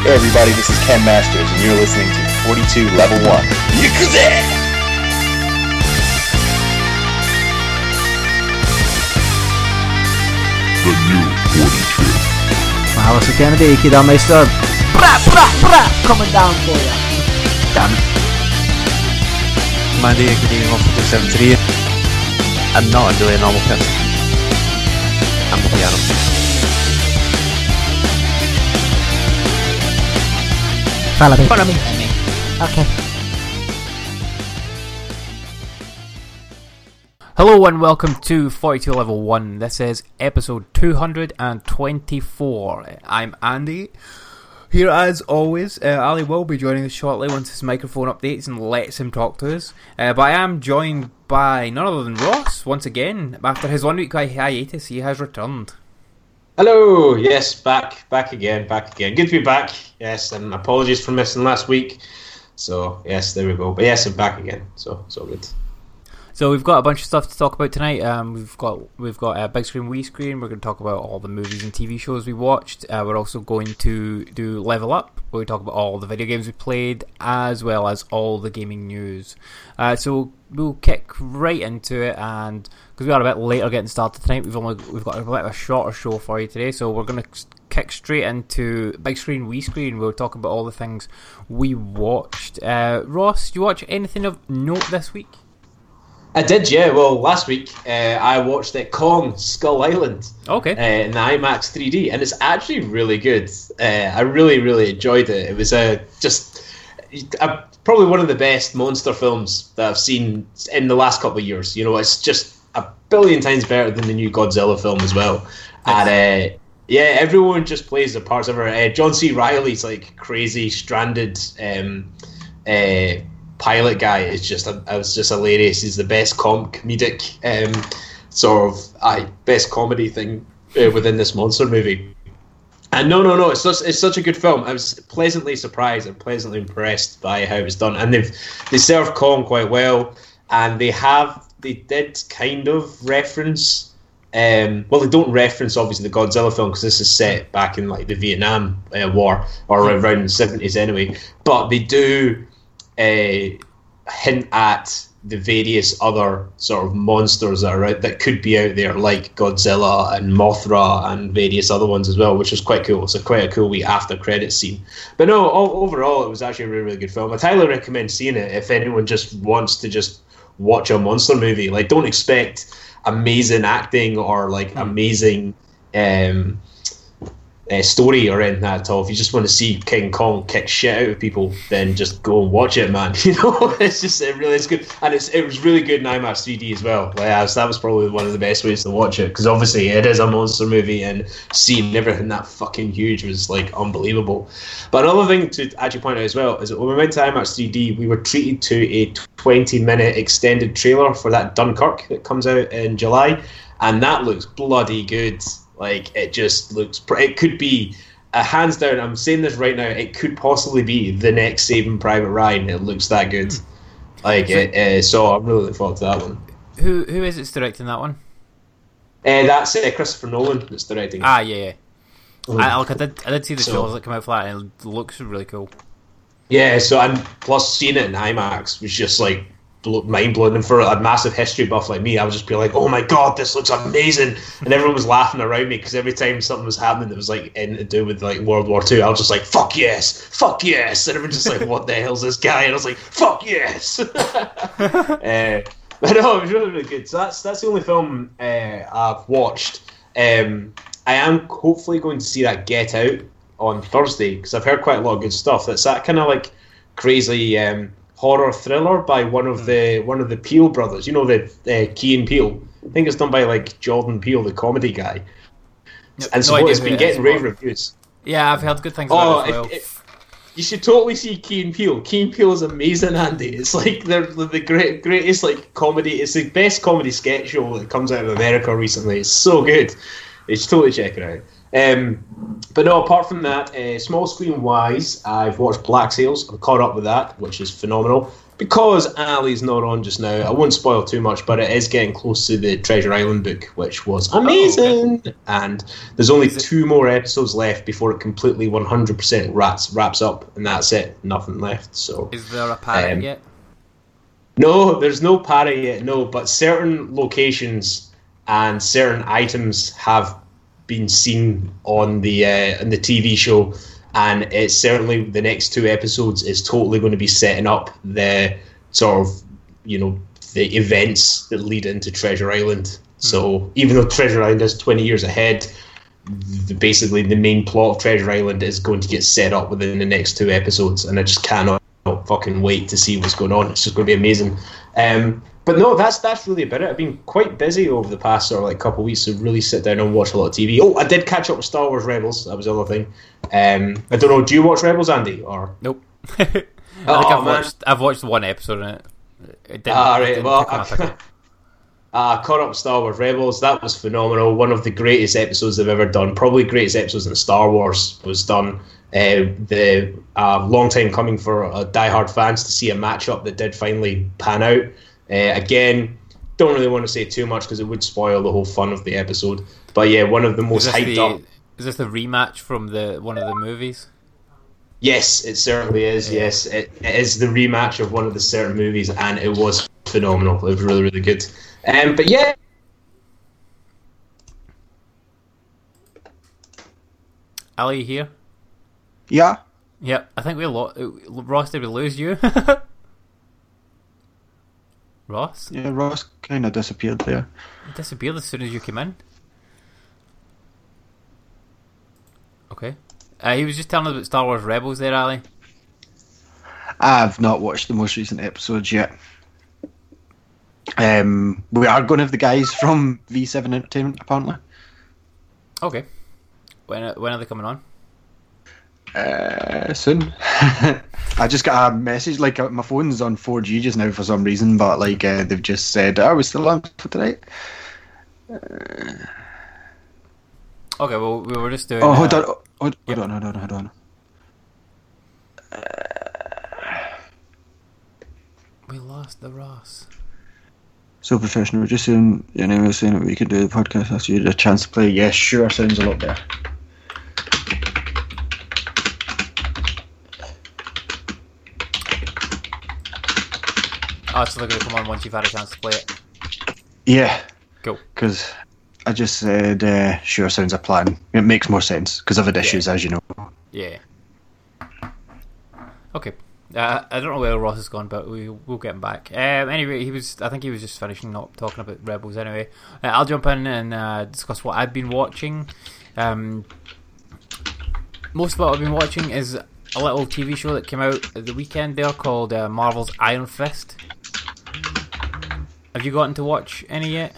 Hey everybody, this is Ken Masters, and you're listening to 42 Level 1. The new forty-two. Maar hij was een kleine beetje dan meestal. Bra, bra, bra, coming down for you. Damn it. My day getting off of the 73. I'm not really a normal person. I'm a piano. Follow me. Follow me. Okay. Hello and welcome to 42 Level 1. This is episode 224. I'm Andy. Here as always, uh, Ali will be joining us shortly once his microphone updates and lets him talk to us. Uh, but I am joined by none other than Ross once again. After his one week hiatus, he has returned. Hello, yes, back, back again, back again. Good to be back. Yes, and apologies for missing last week. So yes, there we go. But yes, I'm back again. So so good. So we've got a bunch of stuff to talk about tonight. Um, we've got we've got a big screen, wee screen. We're going to talk about all the movies and TV shows we watched. Uh, we're also going to do level up, where we talk about all the video games we played, as well as all the gaming news. Uh, so we'll kick right into it, and because we are a bit later getting started tonight, we've only we've got a bit of a shorter show for you today. So we're going to kick straight into big screen, wee screen. We'll talk about all the things we watched. Uh, Ross, you watch anything of note this week? I did, yeah. Well, last week uh, I watched it Kong Skull Island Okay. uh, in the IMAX 3D, and it's actually really good. Uh, I really, really enjoyed it. It was a just uh, probably one of the best monster films that I've seen in the last couple of years. You know, it's just a billion times better than the new Godzilla film as well. And uh, yeah, everyone just plays the parts. Ever uh, John C. Reilly's like crazy stranded um, uh, pilot guy is just a, I was just hilarious. He's the best com- comedic um, sort of I best comedy thing uh, within this monster movie. And no, no, no, it's such it's such a good film. I was pleasantly surprised and pleasantly impressed by how it was done. And they've they serve Kong quite well, and they have they did kind of reference. Um, well, they don't reference obviously the Godzilla film because this is set back in like the Vietnam uh, War or around the seventies anyway. But they do uh, hint at the various other sort of monsters that are out that could be out there, like Godzilla and Mothra and various other ones as well, which is quite cool. So quite a cool wee after credit scene. But no, all, overall, it was actually a really, really good film. I highly recommend seeing it if anyone just wants to just watch a monster movie. Like, don't expect amazing acting or like amazing. Um, uh, story or anything at all. If you just want to see King Kong kick shit out of people, then just go and watch it, man. You know, it's just it really is good, and it's it was really good in IMAX 3D as well. Like that was probably one of the best ways to watch it because obviously it is a monster movie, and seeing everything that fucking huge was like unbelievable. But another thing to actually point out as well is that when we went to IMAX 3D, we were treated to a 20 minute extended trailer for that Dunkirk that comes out in July, and that looks bloody good. Like it just looks. It could be a hands down. I'm saying this right now. It could possibly be the next Saving Private Ryan. It looks that good. Like it. Uh, so I'm really looking forward to that one. Who who is it's directing that one? Uh, that's uh, Christopher Nolan that's directing. Ah, yeah. yeah. I, look, I did I did see the So- trailers that come out for that, and it looks really cool. Yeah. So and plus seeing it in IMAX was just like mind blowing. And for a massive history buff like me, I would just be like, "Oh my god, this looks amazing!" And everyone was laughing around me because every time something was happening that was like in to do with like World War Two, I was just like, "Fuck yes, fuck yes!" And everyone just like, "What the hell's this guy?" And I was like, "Fuck yes!" uh, but no, it was really really good. So that's that's the only film uh, I've watched. Um, I am hopefully going to see that Get Out on Thursday because I've heard quite a lot of good stuff. That's that kind of like crazy um, horror thriller by one of the one of the Peele brothers. You know the uh, Key and Peele. I think it's done by like Jordan Peele, the comedy guy. And so no it's been it getting rave reviews. Yeah, I've heard good things Oh, about it as well. if- if- you should totally see Key and Peele. Key and Peele is amazing, Andy. It's like they're the the great, greatest like comedy. It's the best comedy sketch show that comes out of America recently. It's so good. You should totally check it out. Um, but no, apart from that, uh, small screen wise, I've watched Black Sails. I'm caught up with that, which is phenomenal. Because Ali's not on just now, I won't spoil too much, but it is getting close to the Treasure Island book, which was amazing. And there's only two more episodes left before it completely 100% wraps wraps up, and that's it. Nothing left. So Is there a parrot um, yet? no, there's no para yet. No, but certain locations and certain items have been seen on the uh, on the TV show, and it's certainly the next two episodes is totally going to be setting up the sort of you know the events that lead into Treasure Island. So even though Treasure Island is 20 years ahead, the, basically the main plot of Treasure Island is going to get set up within the next two episodes, and I just cannot fucking wait to see what's going on. It's just going to be amazing. Um, but no, that's that's really about it. I've been quite busy over the past sort of like couple of weeks to really sit down and watch a lot of TV. Oh, I did catch up with Star Wars Rebels. That was the other thing. Um, I don't know. Do you watch Rebels, Andy? Or Nope. I think Oh, I've man. watched. I've watched one episode in it. It didn't, Ah, it right. didn't Well, up. Uh, caught up with Star Wars Rebels. That was phenomenal. One of the greatest episodes they've ever done. Probably greatest episodes in Star Wars was done. Uh, the uh, long time coming for uh, diehard fans to see a matchup that did finally pan out. Uh, again, don't really want to say too much because it would spoil the whole fun of the episode. But yeah, one of the most hyped the, up. is this the rematch from the one of the movies? Yes, it certainly is. Yes, it, it is the rematch of one of the certain movies, and it was phenomenal. It was really, really good. Um, but yeah, Ali here. Yeah. Yep, I think we lost. Ross, did we lose you? Ross Yeah, Ross kind of disappeared there. He disappeared as soon as you came in. Okay. Uh, he was just telling us about Star Wars Rebels there, Ali. I've not watched the most recent episodes yet. Um, we are going to have the guys from V7 Entertainment, apparently. Okay. When when are they coming on? Uh, soon. I just got a message, like, uh, my phone's on 4G just now for some reason, but, like, uh, they've just said, oh, we're still on for tonight. Okay, well, we were just doing. Oh, hold uh, on. Hold, hold yep. on, hold on, hold on. We lost the Ross. So professional, just saying, your name was saying that we could do the podcast after you had a chance to play. Yes, sure, sounds a lot better. Oh, they're going to come on once you've had a chance to play it. Yeah, Cool. because I just said, uh, sure, sounds a plan. It makes more sense because I've had issues, as you know. Yeah. Okay. Uh, I don't know where Ross has gone, but we we'll get him back. Um, anyway, he was. I think he was just finishing up talking about Rebels. Anyway, uh, I'll jump in and uh, discuss what I've been watching. Um, most of what I've been watching is a little TV show that came out at the weekend there called uh, Marvel's Iron Fist. Have you gotten to watch any yet?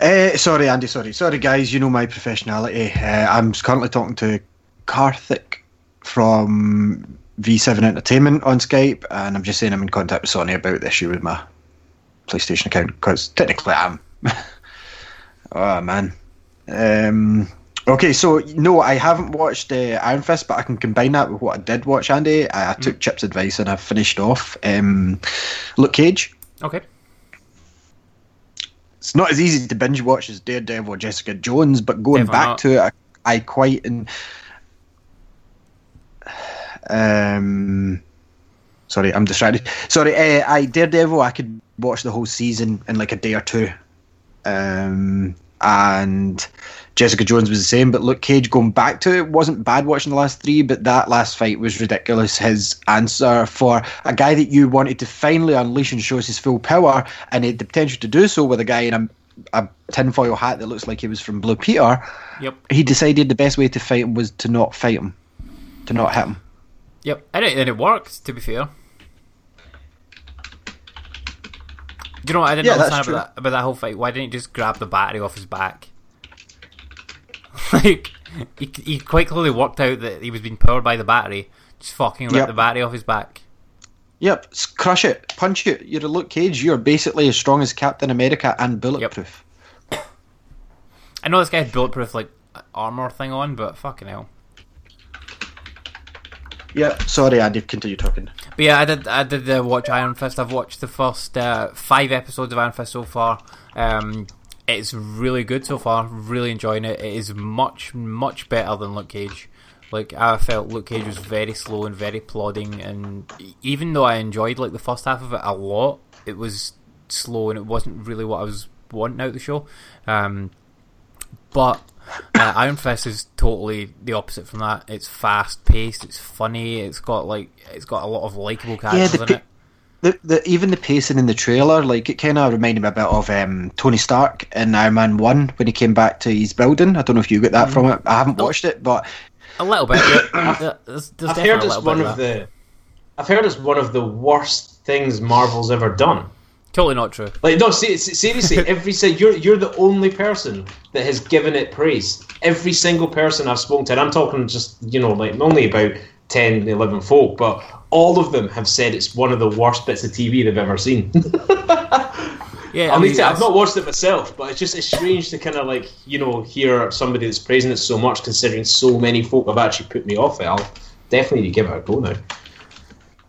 Uh, sorry, Andy, sorry. Sorry, guys, you know my professionality. Uh, I'm currently talking to Karthik from V7 Entertainment on Skype, and I'm just saying I'm in contact with Sony about the issue with my PlayStation account, because technically I am. oh, man. Um, okay, so, no, I haven't watched uh, Iron Fist, but I can combine that with what I did watch, Andy. I, I took Chip's advice and I finished off um, Luke Cage. Okay. It's not as easy to binge watch as Daredevil or Jessica Jones, but going Definitely back not. to it, I, I quite and um, sorry, I'm distracted. Sorry, uh, I Daredevil, I could watch the whole season in like a day or two, um, and Jessica Jones was the same. But Luke Cage, going back to it, wasn't bad watching the last three, but that last fight was ridiculous. His answer for a guy that you wanted to finally unleash and shows his full power, and he had the potential to do so with a guy in a, a tinfoil hat that looks like he was from Blue Peter. Yep. He decided the best way to fight him was to not fight him, to not hit him. Yep, and it, and it works. To be fair, do you know what I didn't Yeah, understand about that, about that whole fight? Why didn't he just grab the battery off his back? like, he, he quite clearly worked out that he was being powered by the battery. Just fucking ripped Yep. the battery off his back. Yep, crush it, punch it. You're a Luke Cage. You're basically as strong as Captain America and bulletproof. I know this guy had bulletproof like armor thing on, but fucking hell. Yep. Sorry, Andy. Continue talking. But yeah, I did. I did uh, watch Iron Fist. I've watched the first uh, five episodes of Iron Fist so far. Um, it's really good so far. Really enjoying it. It is much, much better than Luke Cage. Like I felt Luke Cage was very slow and very plodding, and even though I enjoyed like the first half of it a lot, it was slow and it wasn't really what I was wanting out of the show. Um, but uh, Iron Fist is totally the opposite from that. It's fast paced. It's funny. It's got like it's got a lot of likable characters the in it. The, the even the pacing in the trailer, like it kind of reminded me a bit of um, Tony Stark in Iron Man One when he came back to his building. I don't know if you got that from it. I haven't watched it, but A little bit. Yeah. There's, there's I've heard it's one bit of the. I've heard it's one of the worst things Marvel's ever done. Totally not true. Like no, se- se- seriously, every you're you're the only person that has given it praise. Every single person I've spoken to, and I'm talking just you know like only about 10, 11 folk, but all of them have said it's one of the worst bits of TV they've ever seen. Yeah, I I mean, mean, I've not watched it myself, but it's just it's strange to kind of like you know hear somebody that's praising it so much, considering so many folk have actually put me off it. I'll definitely give it a go now.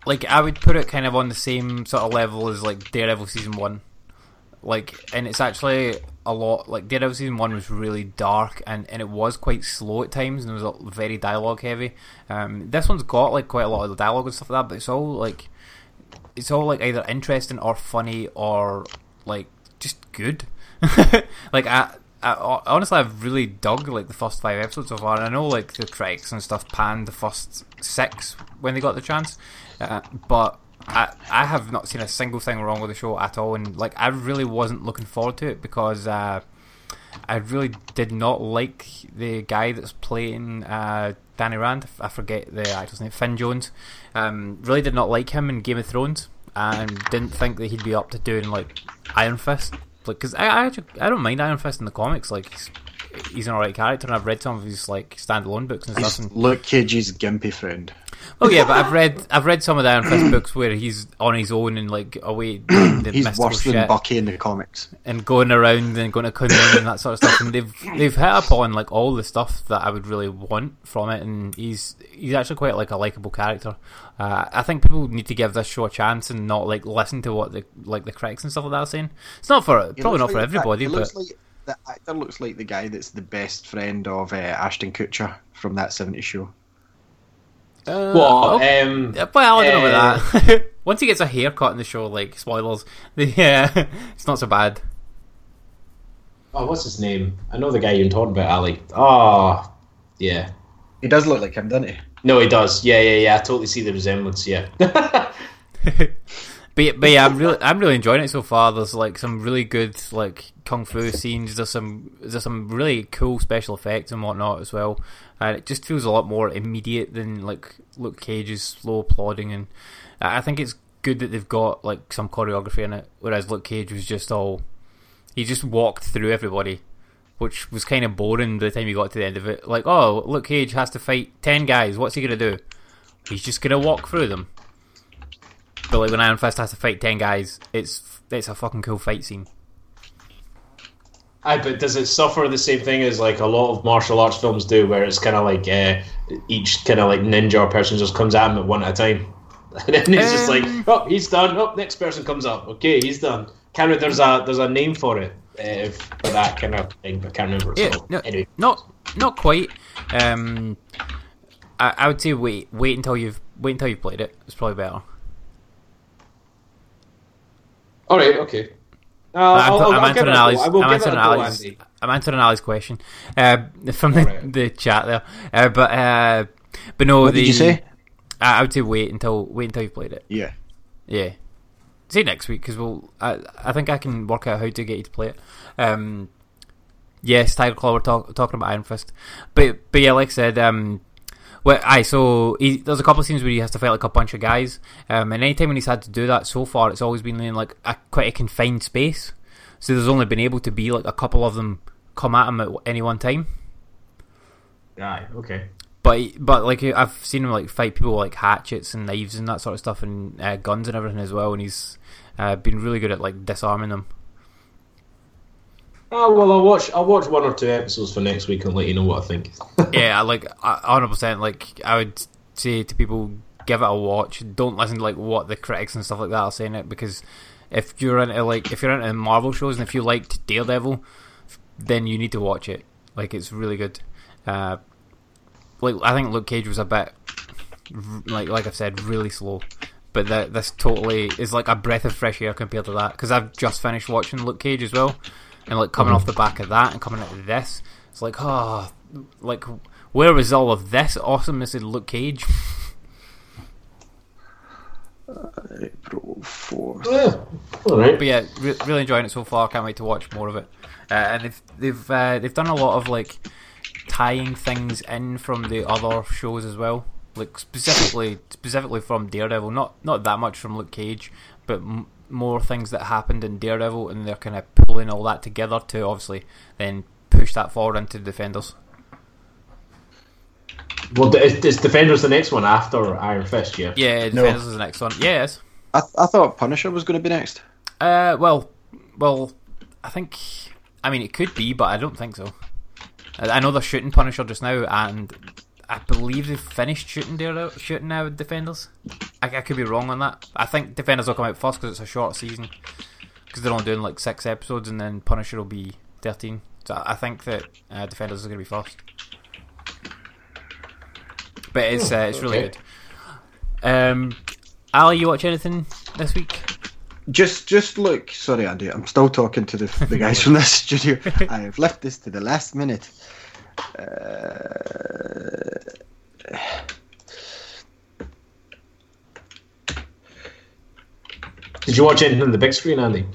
Like I would put it kind of on the same sort of level as like Daredevil season one. Like, and it's actually a lot. Like Daredevil season one was really dark and, and it was quite slow at times and it was very dialogue heavy. Um, this one's got like quite a lot of the dialogue and stuff like that, but it's all like it's all like either interesting or funny or like just good. like I, I honestly I've really dug like the first five episodes so far. And I know like the critics and stuff panned the first six when they got the chance, uh, but I I have not seen a single thing wrong with the show at all. And like I really wasn't looking forward to it because. Uh, I really did not like the guy that's playing uh, Danny Rand. I forget the actor's name, Finn Jones. Um, really did not like him in Game of Thrones, and didn't think that he'd be up to doing like Iron Fist. Like, because I, I actually I don't mind Iron Fist in the comics. Like, he's, he's an alright character, and I've read some of his like standalone books and stuff. he's And, Luke Cage's gimpy friend. Oh yeah, but I've read I've read some of the Iron Fist books where he's on his own and like away He's worse than shit Bucky in the comics. and going around and going to Kunlun and that sort of stuff. And they've they've hit upon like all the stuff that I would really want from it, and he's he's actually quite like a likable character. Uh, I think people need to give this show a chance and not like listen to what the like the critics and stuff like that are saying. It's not for He probably not looks for everybody, but looks like the actor looks like the guy that's the best friend of uh, Ashton Kutcher from that '70s show. Uh, Well, oh, um, yeah, well, I don't know about that. Once he gets a haircut in the show, like spoilers, yeah, it's not so bad. oh, what's his name? I know the guy you're talking about, Ali. Oh, yeah. He does look like him, doesn't he? No, he does. Yeah, yeah, yeah. I totally see the resemblance. Yeah. But, yeah- but yeah, I'm really I'm really enjoying it so far. There's like some really good like kung fu scenes. There's some there's some really cool special effects and whatnot as well. And it just feels a lot more immediate than like Luke Cage's slow plodding. And I think it's good that they've got like some choreography in it. Whereas Luke Cage was just all he just walked through everybody, which was kind of boring by the time you got to the end of it. Like, oh, Luke Cage has to fight ten guys. What's he gonna do? He's just gonna walk through them. But like when Iron Fist has to fight ten guys, it's it's a fucking cool fight scene. Aye, but does it suffer the same thing as like a lot of martial arts films do, where it's kind of like uh, each kind of like ninja person just comes at him at one at a time, and then it's just like, Um, oh, he's done. Oh, next person comes up. Okay, he's done. Can't re- there's a there's a name for it uh, for that kind of thing, but I can't remember. Yeah, so, no, anyway, not not quite. Um, I, I would say wait wait until you've wait until you've played it. It's probably better. all right, okay. Uh, I'm, I'll, I'll, I'm I'll answering it a go. Ali's. I will I'm give it a answering Ali's. I'm answering Ali's question uh, from the, Alright. the chat there. Uh, but uh, but no, What the, did you say? I, I would say wait until wait until you've played it. Yeah. Yeah. Say next week because we'll. I, I think I can work out how to get you to play it. Um, yes, Tiger Claw. We're talk, talking about Iron Fist, but but yeah, like I said, um, well, aye. So he, there's a couple of scenes where he has to fight like a bunch of guys, um, and anytime when he's had to do that so far, it's always been in like a quite a confined space. So there's only been able to be like a couple of them come at him at any one time. Aye, okay. But but like I've seen him like fight people with, like hatchets and knives and that sort of stuff and uh, guns and everything as well, and he's uh, been really good at like disarming them. Oh well, I'll watch. I'll watch one or two episodes for next week and let you know what I think. yeah, like hundred percent. Like I would say to people, give it a watch. Don't listen to like what the critics and stuff like that are saying it because if you're into like if you're into Marvel shows and if you liked Daredevil, then you need to watch it. Like it's really good. Uh, like I think Luke Cage was a bit like like I've said, really slow. But this totally is like a breath of fresh air compared to that because I've just finished watching Luke Cage as well, and like coming off the back of that and coming into this, it's like oh, like where was all of this awesomeness in Luke Cage? April 4th. Yeah. All right. But yeah, re- really enjoying it so far. Can't wait to watch more of it. Uh, and they've they've uh, they've done a lot of like tying things in from the other shows as well. Like specifically specifically from Daredevil, not not that much from Luke Cage, but m- more things that happened in Daredevil, and they're kind of pulling all that together to obviously then push that forward into Defenders. Well, is, is Defenders the next one after Iron Fist? Yeah. Yeah, No. Defenders is the next one. Yes. I, th- I thought Punisher was going to be next. Uh, well, well, I think. I mean, it could be, but I don't think so. I I know they're shooting Punisher just now, and I believe they've finished shooting there, shooting now with Defenders. I, I could be wrong on that. I think Defenders will come out first because it's a short season. Because they're only doing like six episodes, and then Punisher will be thirteen. So I I think that uh, Defenders is going to be first. But it's uh, it's really okay. good. Um, Ali, you watch anything this week? Just, just look. Sorry, Andy. I'm still talking to the, the guys from this studio. I have left this to the last minute. Uh, Did you watch anything on the big screen, Andy?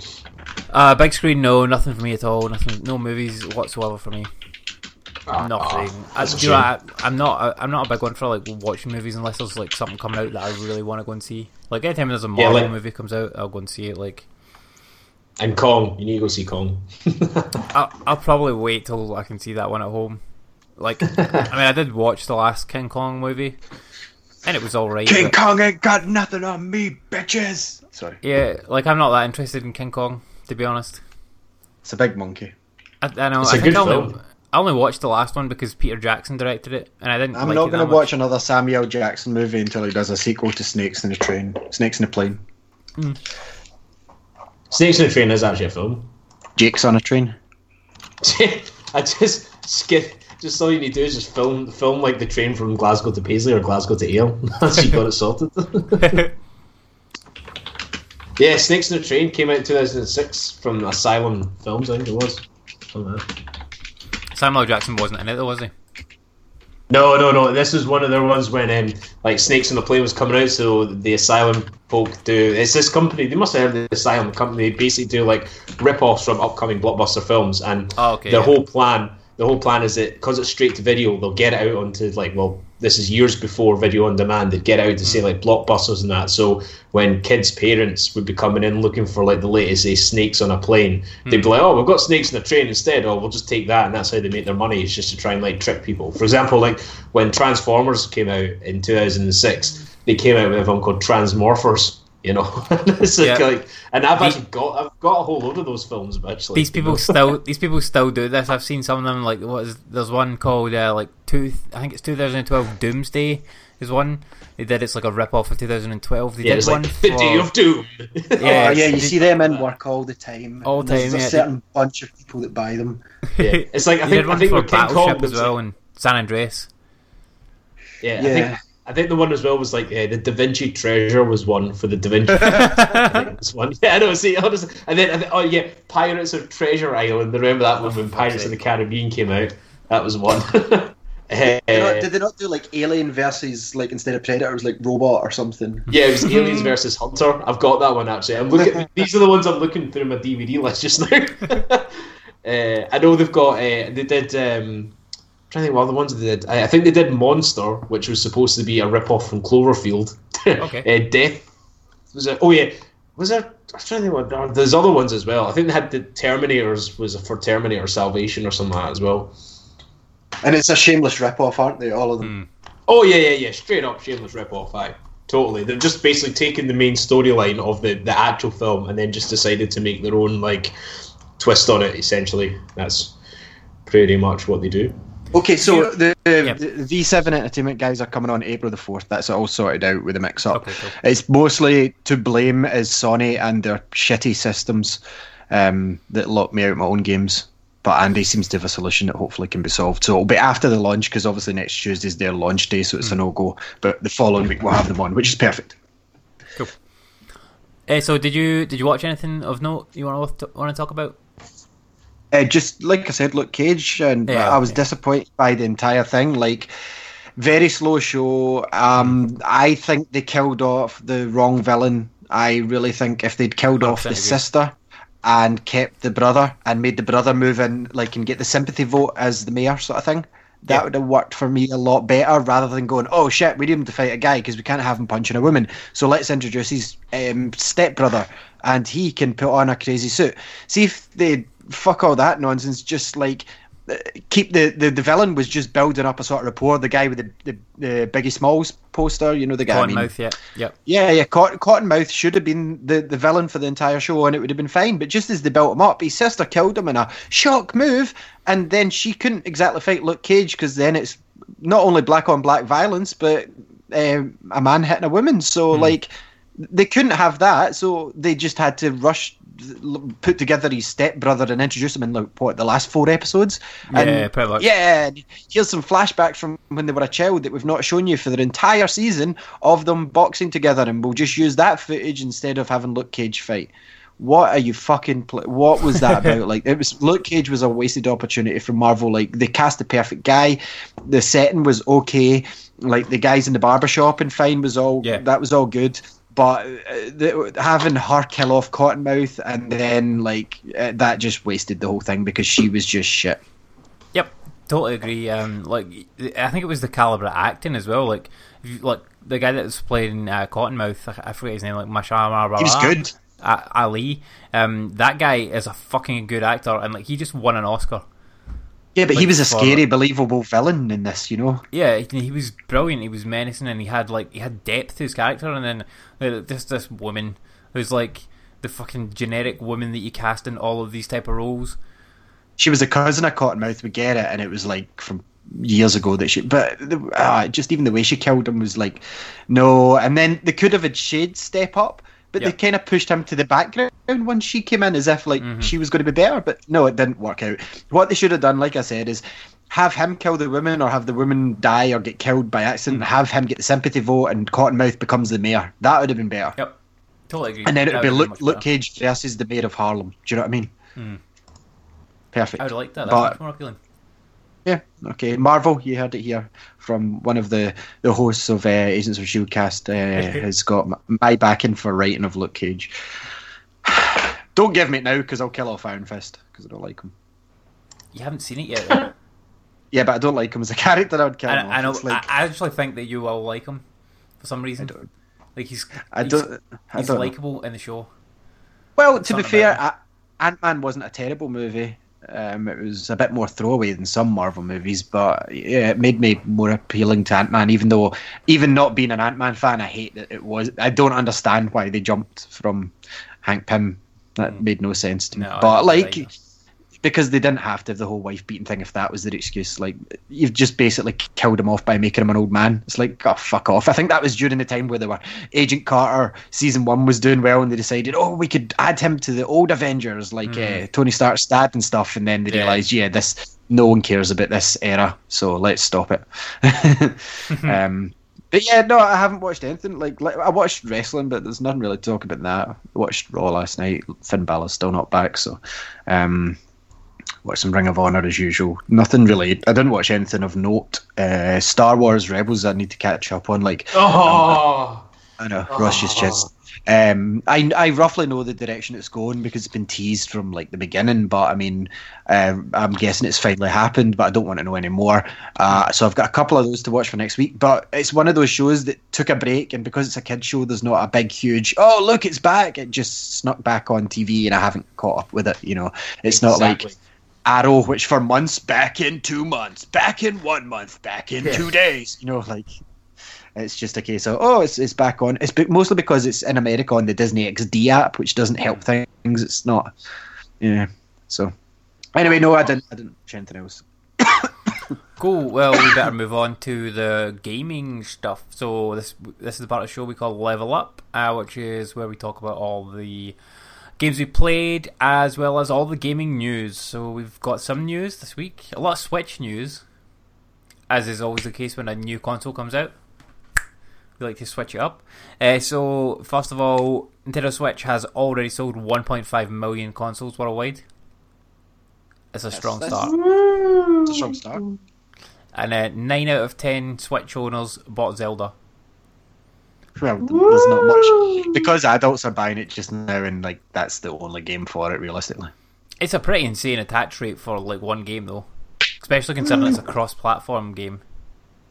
Uh, big screen, no, nothing for me at all. Nothing, no movies whatsoever for me. Ah, Nothing. I, that's a do you know, I. I'm not. I'm not a big one for like watching movies unless there's like something coming out that I really want to go and see. Like anytime there's a Yeah, Marvel like- movie comes out, I'll go and see it. Like And Kong, you need to go see Kong. I'll, I'll probably wait till I can see that one at home. Like I mean, I did watch the last King Kong movie, and it was alright. King but- Kong ain't got nothing on me, bitches. Sorry, Yeah, like I'm not that interested in King Kong to be honest. it's a big monkey. I, I know. It's I a good I only, film. I only watched the last one because Peter Jackson directed it, and I didn't. I'm like not going to watch another Samuel Jackson movie until he does a sequel to Snakes in the Train, Snakes in the Plane. Hmm. Snakes in the Train is actually a film. Jake's on a train. I just skip. Just all you need to do is just film, film like the train from Glasgow to Paisley or Glasgow to Ayr. That's you got it sorted. yeah, Snakes in the Train came out in 2006 from Asylum Films. I think it was. Something like that. Samuel Jackson wasn't in it, though, was he? No, no, no. This is one of their ones when um, like Snakes in the Plane was coming out. So the Asylum folk do. It's this company. They must have heard the Asylum company. They basically do like rip-offs from upcoming blockbuster films, and Oh, okay, the yeah. whole plan. The whole plan is that because it's straight to video, they'll get it out onto like well, this is years before video on demand. They'd get out to Hmm. say like blockbusters and that. So when kids' parents would be coming in looking for like the latest, say snakes on a plane, they'd be Hmm. like, oh, we've got snakes in a train instead. Oh, we'll just take that, and that's how they make their money. It's just to try and like trick people. For example, like when Transformers came out in 2006, they came out with a film called Transmorphers. You know, it's like, Yeah. like, and I've These- actually got I've got a whole load of those films actually. These you people know. still, these people still do this. I've seen some of them. Like, what is? There's one called uh, like two. I think it's 2012 Doomsday is one. They did it's like a rip off of 2012. They yeah, did it's one like the for, Day of Doom. Yeah, oh, yeah, you see them in work all the time. All and there's time, a certain bunch of people that buy them. yeah, it's like I they think did I one think for with King Kong Battleship as well like- and San Andreas. Yeah, I Yeah. think I think the one as well was like uh, the Da Vinci Treasure was one for the Da Vinci. I think it was one. Yeah, I know. See, honestly, and then I think, oh yeah, Pirates of Treasure Island. Remember that one when Pirates of the Caribbean came out? That was one. Uh, Did they, not, did they not do like Alien versus like instead of Predators like Robot or something? yeah, it was Aliens versus Hunter. I've got that one actually. I'm looking. these are the ones I'm looking through my DVD list just now. uh, I know they've got. Uh, they did. Um, I'm trying to think what other ones they did. I, I think they did Monster, which was supposed to be a rip off from Cloverfield. Okay. uh, Death was it? Oh yeah, was there? I'm trying to think what. uh, There's other ones as well. I think they had the Terminators was for Terminator Salvation or something like that as well. And it's a shameless rip-off, aren't they? All of them. Oh yeah, yeah, yeah. Straight up shameless rip-off. Aye, totally. They've just basically taken the main storyline of the the actual film and then just decided to make their own like twist on it. Essentially, that's pretty much what they do. Okay, so the, the V7 Entertainment guys are coming on April the 4th. That's all sorted out with the mix up. Okay, cool. It's mostly to blame is Sony and their shitty systems um, that lock me out my own games. But Andy seems to have a solution that hopefully can be solved. So it'll be after the launch because obviously next Tuesday's their launch day, so it's a no go. But the following week we'll have them on, which is perfect. Cool. Uh, so did you did you watch anything of note you want to want to talk about? Uh, just like I said, Luke Cage, and Yeah, I was yeah. disappointed by the entire thing. Like, very slow show. Um, I think they killed off the wrong villain. I really think if they'd killed off the sister and kept the brother and made the brother move in, like, and get the sympathy vote as the mayor, sort of thing. That Yeah. would have worked for me a lot better rather than going, oh shit, we need him to fight a guy because we can't have him punching a woman. So let's introduce his um, stepbrother and he can put on a crazy suit. See if they fuck all that nonsense, just like uh, keep the, the, the villain was just building up a sort of rapport. The guy with the, the, the Biggie Smalls poster, you know, the guy. I mean, Cottonmouth, yeah, yep. yeah, yeah. Cotton, Cottonmouth should have been the, the villain for the entire show, and it would have been fine. But just as they built him up, his sister killed him in a shock move, and then she couldn't exactly fight Luke Cage because then it's not only black on black violence, but um, a man hitting a woman. So like they couldn't have that, so they just had to rush. Put together his stepbrother and introduce him in like what the last four episodes. And Yeah, pretty much. yeah, here's some flashbacks from when they were a child that we've not shown you for the entire season of them boxing together, and we'll just use that footage instead of having Luke Cage fight. What are you fucking? Pl- what was that about? like, it was Luke Cage was a wasted opportunity for Marvel. Like, they cast the perfect guy. The setting was okay. Like the guys in the barbershop and fine was all. Yeah. that was all good. But uh, the, having her kill off Cottonmouth and then like uh, that just wasted the whole thing because she was just shit. Yep, totally agree. Um, like I think it was the caliber of acting as well. Like, if you, like the guy that was playing uh, Cottonmouth, I, I forget his name, like Mahershala. He was good. Ali. Um, that guy is a fucking good actor, and like he just won an Oscar. Yeah, but he was a for- scary, believable villain in this, you know. Yeah, he, he was brilliant. He was menacing, and he had like he had depth to his character. And then uh, this this woman who's like the fucking generic woman that you cast in all of these type of roles. She was a cousin of Cottonmouth. We get it, and it was like from years ago that she. But the, ah, just even the way she killed him was like, no. And then they could have had Shade step up, but they kind of pushed him to the background when she came in, as if like mm-hmm. she was going to be better. But no, it didn't work out. What they should have done, like I said, is. Have him kill the woman, or have the woman die or get killed by accident. Mm-hmm. Have him get the sympathy vote, and Cottonmouth becomes the mayor. That would have been better. Yep, totally agree. And then it would That be Luke, Luke. Cage versus the mayor of Harlem. Do you know what I mean? Mm. Perfect. I would like that. That's But- much more appealing. Yeah. Okay. Marvel, you heard it here from one of the, the hosts of uh, Agents of Shield cast. Uh, has got m- my backing for writing of Luke Cage. don't give me it now because I'll kill off Iron Fist because I don't like him. You haven't seen it yet. Though. Yeah, but I don't like him as a character. I'd kill I, him. off. I know. Like, I, I actually think that you will like him for some I reason. don't. Like he's, I he's, don't. I he's likable in the show. Well, to be fair, Ant Man wasn't a terrible movie. Um, it was a bit more throwaway than some Marvel movies, but yeah, it made me more appealing to Ant Man. Even though, even not being an Ant Man fan, I hate that it was. I don't understand why they jumped from Hank Pym. That made no sense to me. No, but like. Because they didn't have to have the whole wife beating thing. If that was their excuse, like you've just basically killed him off by making him an old man. It's like, oh fuck off. I think that was during the time where they were Agent Carter season one was doing well, and they decided, oh, we could add him to the old Avengers, like uh, Tony Stark's dad and stuff. And then they. Yeah. realized, yeah, this no one cares about this era, so let's stop it. um, but yeah, no, I haven't watched anything. Like, like I watched wrestling, but there's nothing really to talk about that. I watched Raw last night. Finn Balor's still not back, so um, watched some Ring of Honor as usual. Nothing really. I didn't watch anything of note. Uh, Star Wars Rebels. I need to catch up on. Like, Oh, I know, Rush's chest. Um, I I roughly know the direction it's going because it's been teased from like the beginning. But I mean, um, I'm guessing it's finally happened, but I don't want to know any more. Uh, so I've got a couple of those to watch for next week. But it's one of those shows that took a break, and because it's a kid show, there's not a big, huge. Oh, look, it's back! It just snuck back on TV, and I haven't caught up with it. You know, it's not like exactly. Arrow, which for months, back in two months, back in one month, back in Yeah. two days. You know, like it's just a case of oh, it's it's back on. It's mostly because it's in America on the Disney XD app, which doesn't help things. It's not, yeah. So anyway, no, I didn't. I didn't watch anything else. Cool. Well, we better move on to the gaming stuff. So this this is the part of the show we call Level Up, uh, which is where we talk about all the games we played as well as all the gaming news. So we've got some news this week, a lot of Switch news, as is always the case when a new console comes out. We like to switch it up. Uh, so first of all, Nintendo Switch has already sold 1.5 million consoles worldwide. It's a strong that's- start. It's a strong start. And uh, 9 out of 10 Switch owners bought Zelda. Well, there's not much because adults are buying it just now, and like that's the only game for it, realistically. It's a pretty insane attach rate for like one game though. Especially considering it's a cross platform game.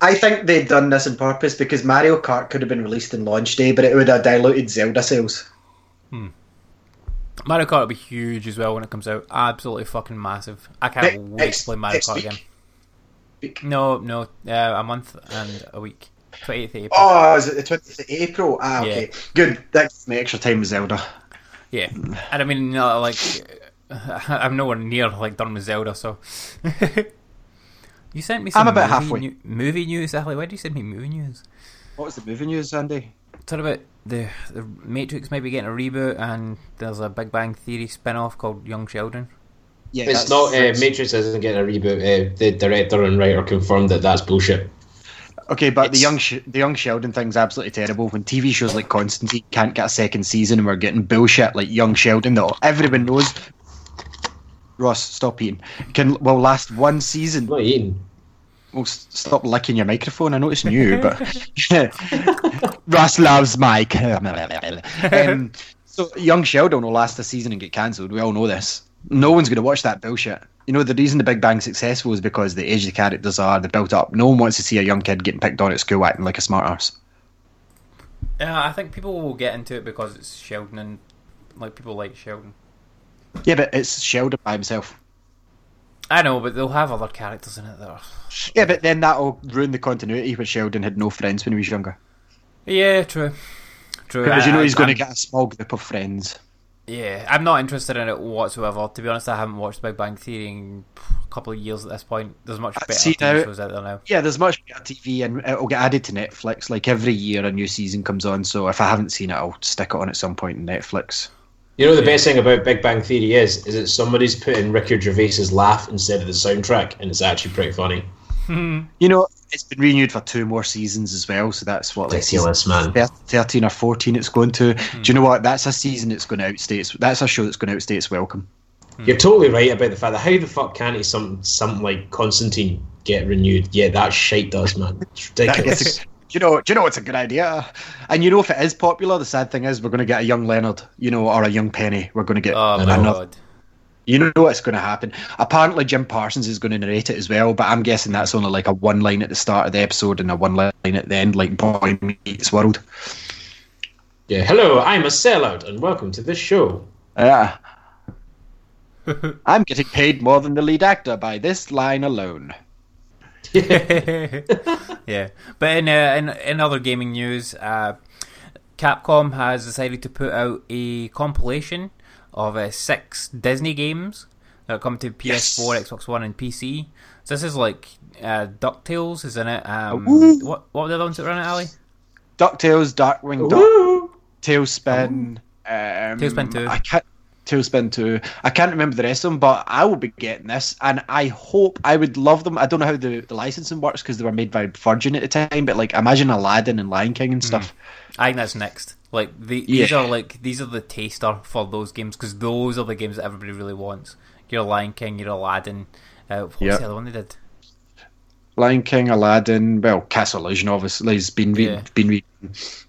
I think they'd done this on purpose because Mario Kart could have been released in launch day, but it would have diluted Zelda sales. Hmm. Mario Kart will be huge as well when it comes out. Absolutely fucking massive. I can't Ne- wait to play Mario Kart week. again. Week. No, no, uh, a month and a week. 28th April. Oh, is it the 20th of April? Ah, okay. Yeah. Good. That gives me extra time with Zelda. Yeah. And I mean, no, like, I'm nowhere near like done with Zelda, so. you sent me some I'm about movie halfway. new- movie news, Ali. Why did you send me movie news? What was the movie news, Andy? Talk about the the Matrix might be getting a reboot, and there's a Big Bang Theory spin off called Young Sheldon. Yeah, It's not uh, Matrix isn't getting a reboot. Uh, the director and writer confirmed that that's bullshit. Okay, but the young Sh- the young Sheldon thing's absolutely terrible. When TV shows like Constantine can't get a second season, and we're getting bullshit like Young Sheldon that everyone knows. Ross, stop eating. Can will last one season. I'm not eating. Well, s- stop licking your microphone. I know it's new, but Ross loves Mike. um, so Young Sheldon will last a season and get cancelled. We all know this. No one's going to watch that bullshit. You know the reason the Big Bang's successful is because the age the characters are, they're built up. No one wants to see a young kid getting picked on at school acting like a smart arse. Yeah, I think people will get into it because it's Sheldon, and like people like Sheldon. Yeah, but it's Sheldon by himself. I know, but they'll have other characters in it that are. Yeah, but then that'll ruin the continuity where Sheldon had no friends when he was younger. Yeah, true. True. Because you I- know he's I- going to get a small group of friends. Yeah, I'm not interested in it whatsoever. To be honest, I haven't watched Big Bang Theory in a couple of years at this point. There's much Uh, better see, TV now- shows out there now. Yeah, there's much better TV, and it'll get added to Netflix. Like every year, a new season comes on. So if I haven't seen it, I'll stick it on at some point in Netflix. You know the best thing about Big Bang Theory is is that somebody's put in Ricky Gervais's laugh instead of the soundtrack, and it's actually pretty funny. You know, it's been renewed for two more seasons as well. So that's what like Ridiculous, man. thirteen or fourteen. It's going to. Do you hmm. know what? That's a season that's going to outstay. Its, that's a show that's going to outstay its welcome. Hmm. You're totally right about the fact that how the fuck can't he some something like Constantine get renewed? Yeah, that shit does, man. It's ridiculous. do you know? Do you know it's a good idea? And you know, if it is popular, the sad thing is we're going to get a young Leonard, you know, or a young Penny. We're going to get Oh my another. god. You know what's going to happen. Apparently, Jim Parsons is going to narrate it as well, but I'm guessing that's only like a one line at the start of the episode and a one line at the end, like Boy Meets World. yeah, hello, I'm a sellout, and welcome to this show. Yeah. I'm getting paid more than the lead actor by this line alone. yeah, but in, uh, in in other gaming news, uh, Capcom has decided to put out a compilation of uh, six Disney games that come to PS4, Xbox One, and PC. So this is like uh, Ducktales is in it. Um, what what were the other ones that run it, Ali? DuckTales, Darkwing Duck, TaleSpin. Um, TaleSpin 2. I can't. TaleSpin 2. I can't remember the rest of them, but I will be getting this, and I hope I would love them. I don't know how the, the licensing works because they were made by Virgin at the time, but like imagine Aladdin and Lion King and stuff. I think that's next. Like the, these Yeah. are like these are the taster for those games because those are the games that everybody really wants. Your Lion King, your Aladdin. Uh, what's Yeah. the other one they did? Lion King, Aladdin, well, Castle Illusion obviously has been re- Yeah. been re-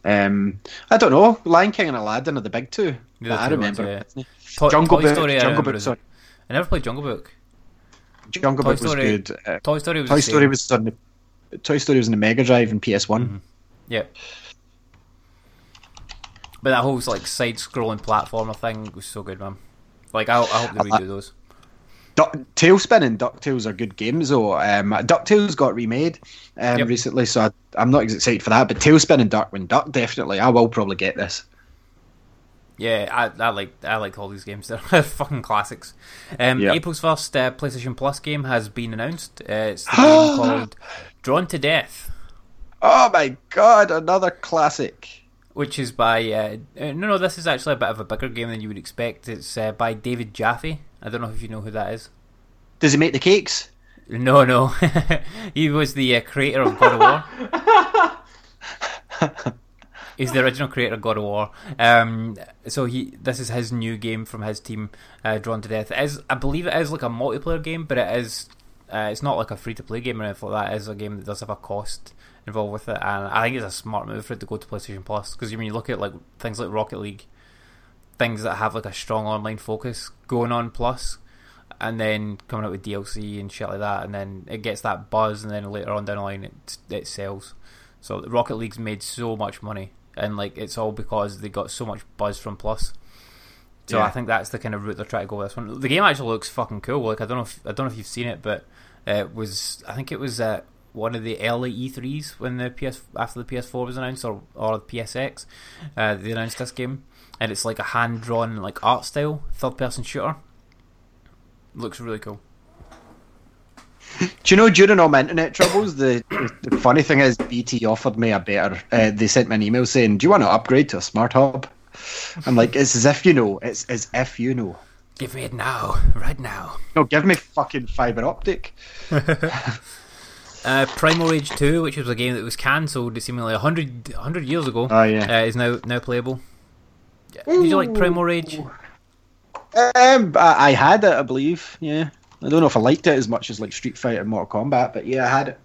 um, I don't know. Lion King and Aladdin are the big two. I remember. ones, Toy, Jungle Toy Book, Story. I Jungle remember Book, as- sorry. I never played Jungle Book. Jungle Toy Book was Story- good. Uh, Toy Story was Toy the Story same. was on the Toy Story was in the Mega Drive and PS One. Mm-hmm. Yeah. But that whole like side-scrolling platformer thing was so good, man. Like I, I hope they redo those. Duck, TaleSpin and Ducktales are good games, though. Um, Ducktales got remade um, Yep. recently, so I, I'm not excited for that. But TaleSpin and Darkwing Duck, definitely. I will probably get this. Yeah, I, I like I like all these games. They're fucking classics. Um, Yeah. April's first uh, PlayStation Plus game has been announced. Uh, it's the game called Drawn to Death, Oh my god, another classic. which is by uh, uh, no, no. This is actually a bit of a bigger game than you would expect. It's uh, by David Jaffe. I don't know if you know who that is. Does he make the cakes? No, no. he was the uh, creator of God of War. He's the original creator of God of War. Um, so he, this is his new game from his team, uh, Drawn to Death. It is, I believe, it is like a multiplayer game, but it is, uh, it's not like a free to play game or anything like that. It is a game that does have a cost involved with it, and I think it's a smart move for it to go to PlayStation Plus because when you look at like things like Rocket League, things that have like a strong online focus going on Plus, and then coming out with DLC and shit like that, and then it gets that buzz, and then later on down the line it it sells. So Rocket League's made so much money, and like it's all because they got so much buzz from Plus. So Yeah. I think that's the kind of route they're trying to go with this one. The game actually looks fucking cool. Like I don't know if I don't know if you've seen it, but it was I think it was at one of the early E3s when the PS after the PS4 was announced or or the PSX, uh, they announced this game, and it's like a hand drawn like art style third person shooter. Looks really cool. Do you know during all my internet troubles, the, the funny thing is BT offered me a better. Uh, they sent me an email saying, "Do you want to upgrade to a smart hub?" I'm like, "It's as if you know. It's as if you know." Give me it now, right now. No, give me fucking fiber optic. Uh, Primal Rage 2, which was a game that was cancelled seemingly 100, 100 years ago, Oh yeah. uh, is now now playable. Did you like Primal Rage? Um, I, I had it, I believe. Yeah. I don't know if I liked it as much as like Street Fighter and Mortal Kombat, but yeah, I had it.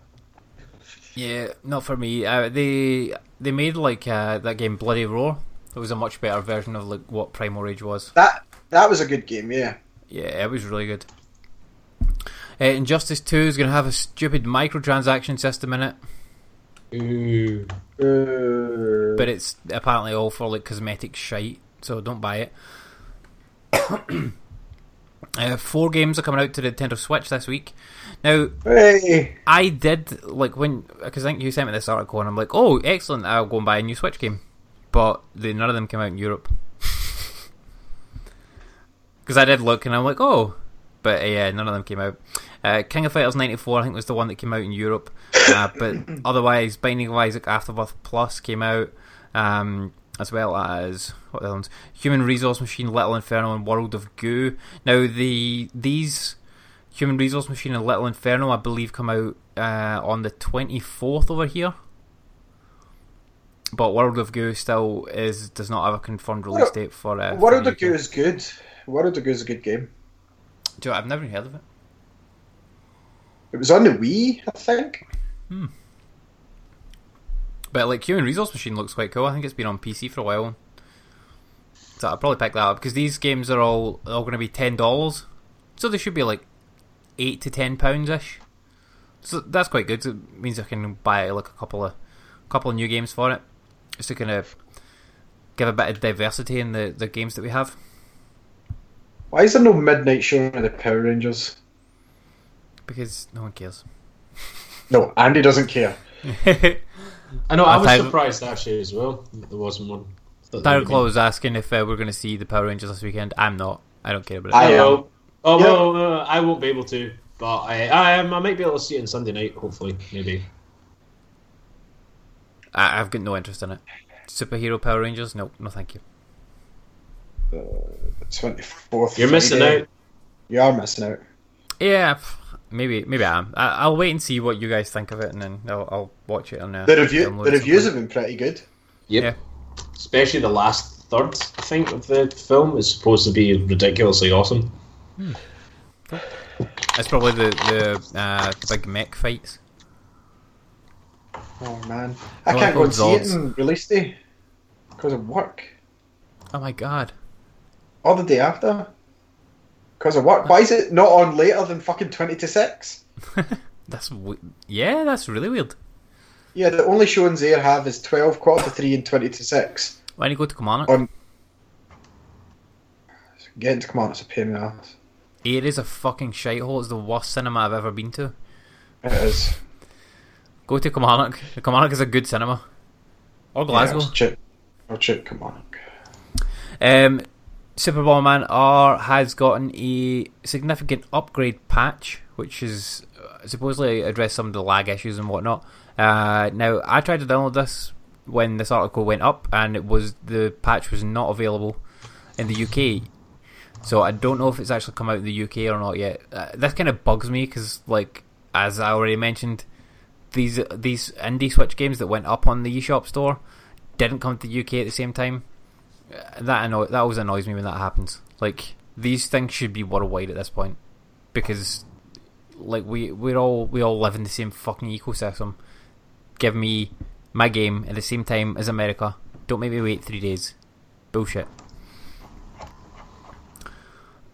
Yeah, not for me. Uh, they they made like uh, that game Bloody Roar. It was a much better version of like what Primal Rage was. That that was a good game. Yeah. Yeah, it was really good. Uh, Injustice 2 is going to have a stupid microtransaction system in it, Ooh. Uh, but it's apparently all for like cosmetic shite, so don't buy it. uh, four games are coming out to the Nintendo Switch this week. Now, hey. I did like when because I think you sent me this article and I'm like, oh, excellent! I'll go and buy a new Switch game, but they, none of them came out in Europe. Because I did look and I'm like, oh, but uh, yeah, none of them came out. Uh, King of Fighters '94, I think, was the one that came out in Europe, uh, but otherwise, Binding of Isaac Afterbirth Plus came out, um, as well as what the other ones? Human Resource Machine, Little Inferno, and World of Goo. Now, the these Human Resource Machine and Little Inferno, I believe, come out uh, on the 24th over here. But World of Goo still is does not have a confirmed release date for. Uh, World for of Goo is good. World of Goo is a good game. Do you know, I've never heard of it. It was on the Wii, I think. But like Human Resource Machine looks quite cool. I think it's been on PC for a while. So I'll probably pick that up because these games are all all going to be ten dollars, so they should be like eight to ten pounds ish. So that's quite good. It means I can buy like a couple of couple of new games for it, just to kind of give a bit of diversity in the the games that we have. Why is there no midnight show of the Power Rangers? Because no one cares. No, Andy doesn't care. I know. I I'll was type- surprised actually as well. that There wasn't one. Thought there Tyler. Claw was asking if uh, we're going to see the Power Rangers this weekend. I'm not. I don't care about it. I am. Oh, Yeah. well, uh, I won't be able to, but I, I, um, I might be able to see it on Sunday night. Hopefully, maybe. I, I've got no interest in it. Superhero Power Rangers? No, no, thank you. Twenty fourth. You're missing out. You are missing out. Yeah, pff, maybe, maybe I am. I, I'll wait and see what you guys think of it, and then I'll, I'll watch it on uh, The review, the reviews point. have been pretty good. Yep. Yeah. Especially the last third, I think, of the film is supposed to be ridiculously awesome. It's probably the the, uh, the big mech fights. Oh man, I Oh, can't go and see it Zords. in release day because of work. Oh my god! Or the day after because of work. Why is it not on later than fucking twenty to six? That's w- yeah, that's really weird. Yeah, the only showings they have is twelve, quarter to three, and twenty to six. Why don't you go to Kilmarnock? On getting to it's a pain in the ass. it is a fucking shithole. It's the worst cinema I've ever been to. It is. Go to Kilmarnock. Kilmarnock is a good cinema. Or Glasgow. Yeah, chip. Or chip, come on. Um, Super Bomberman R has gotten a significant upgrade patch, which is uh, supposedly addressed some of the lag issues and whatnot. Uh, now, I tried to download this when this article went up, and it was the patch was not available in the UK. So I don't know if it's actually come out in the UK or not yet. Uh, this kind of bugs me because, like, as I already mentioned, these these indie Switch games that went up on the eShop store didn't come to the UK at the same time. That anno- that always annoys me when that happens. Like these things should be worldwide at this point because, like we we're all we all live in the same fucking ecosystem. Give me my game at the same time as America. Don't make me wait three days. Bullshit.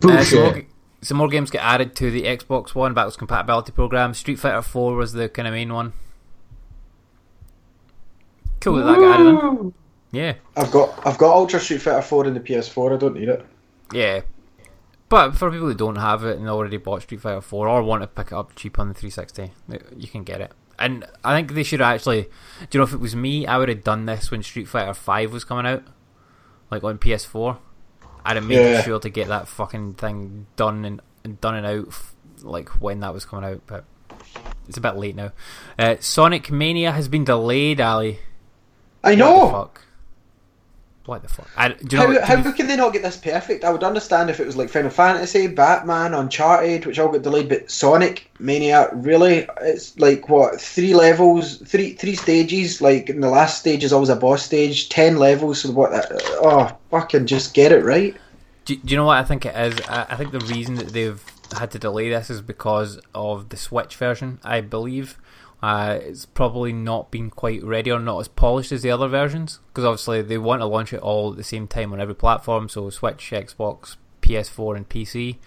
Uh, some, more, Bullshit. some more games get added to the Xbox One backwards compatibility program. Street Fighter 4 was the kind of main one. Cool that that got added in. Yeah, I've got I've got Ultra Street Fighter 4 in the PS4. I don't need it. yeah. But for people who don't have it and already bought Street Fighter 4 or want to pick it up cheap on the 360, you can get it. And I think they should actually. Do you know if it was me, I would have done this when Street Fighter 5 was coming out, like on PS4. I'd have made Yeah. sure to get that fucking thing done and, and done and out, like when that was coming out. But it's a bit late now. Uh, Sonic Mania has been delayed, Ali. I know. What the fuck? I, do you know? How, to how be- can they not get this perfect? I would understand if it was like Final Fantasy, Batman, Uncharted, which all got delayed, but Sonic Mania, really, it's like what three levels, three three stages. Like in the last stage is always a boss stage, ten levels. So what? Oh, fucking just get it right. Do, do you know what I think it is? I, I think the reason that they've had to delay this is because of the Switch version. I believe uh, it's probably not been quite ready or not as polished as the other versions. Because obviously they want to launch it all at the same time on every platform. So Switch, Xbox, PS4, and PC.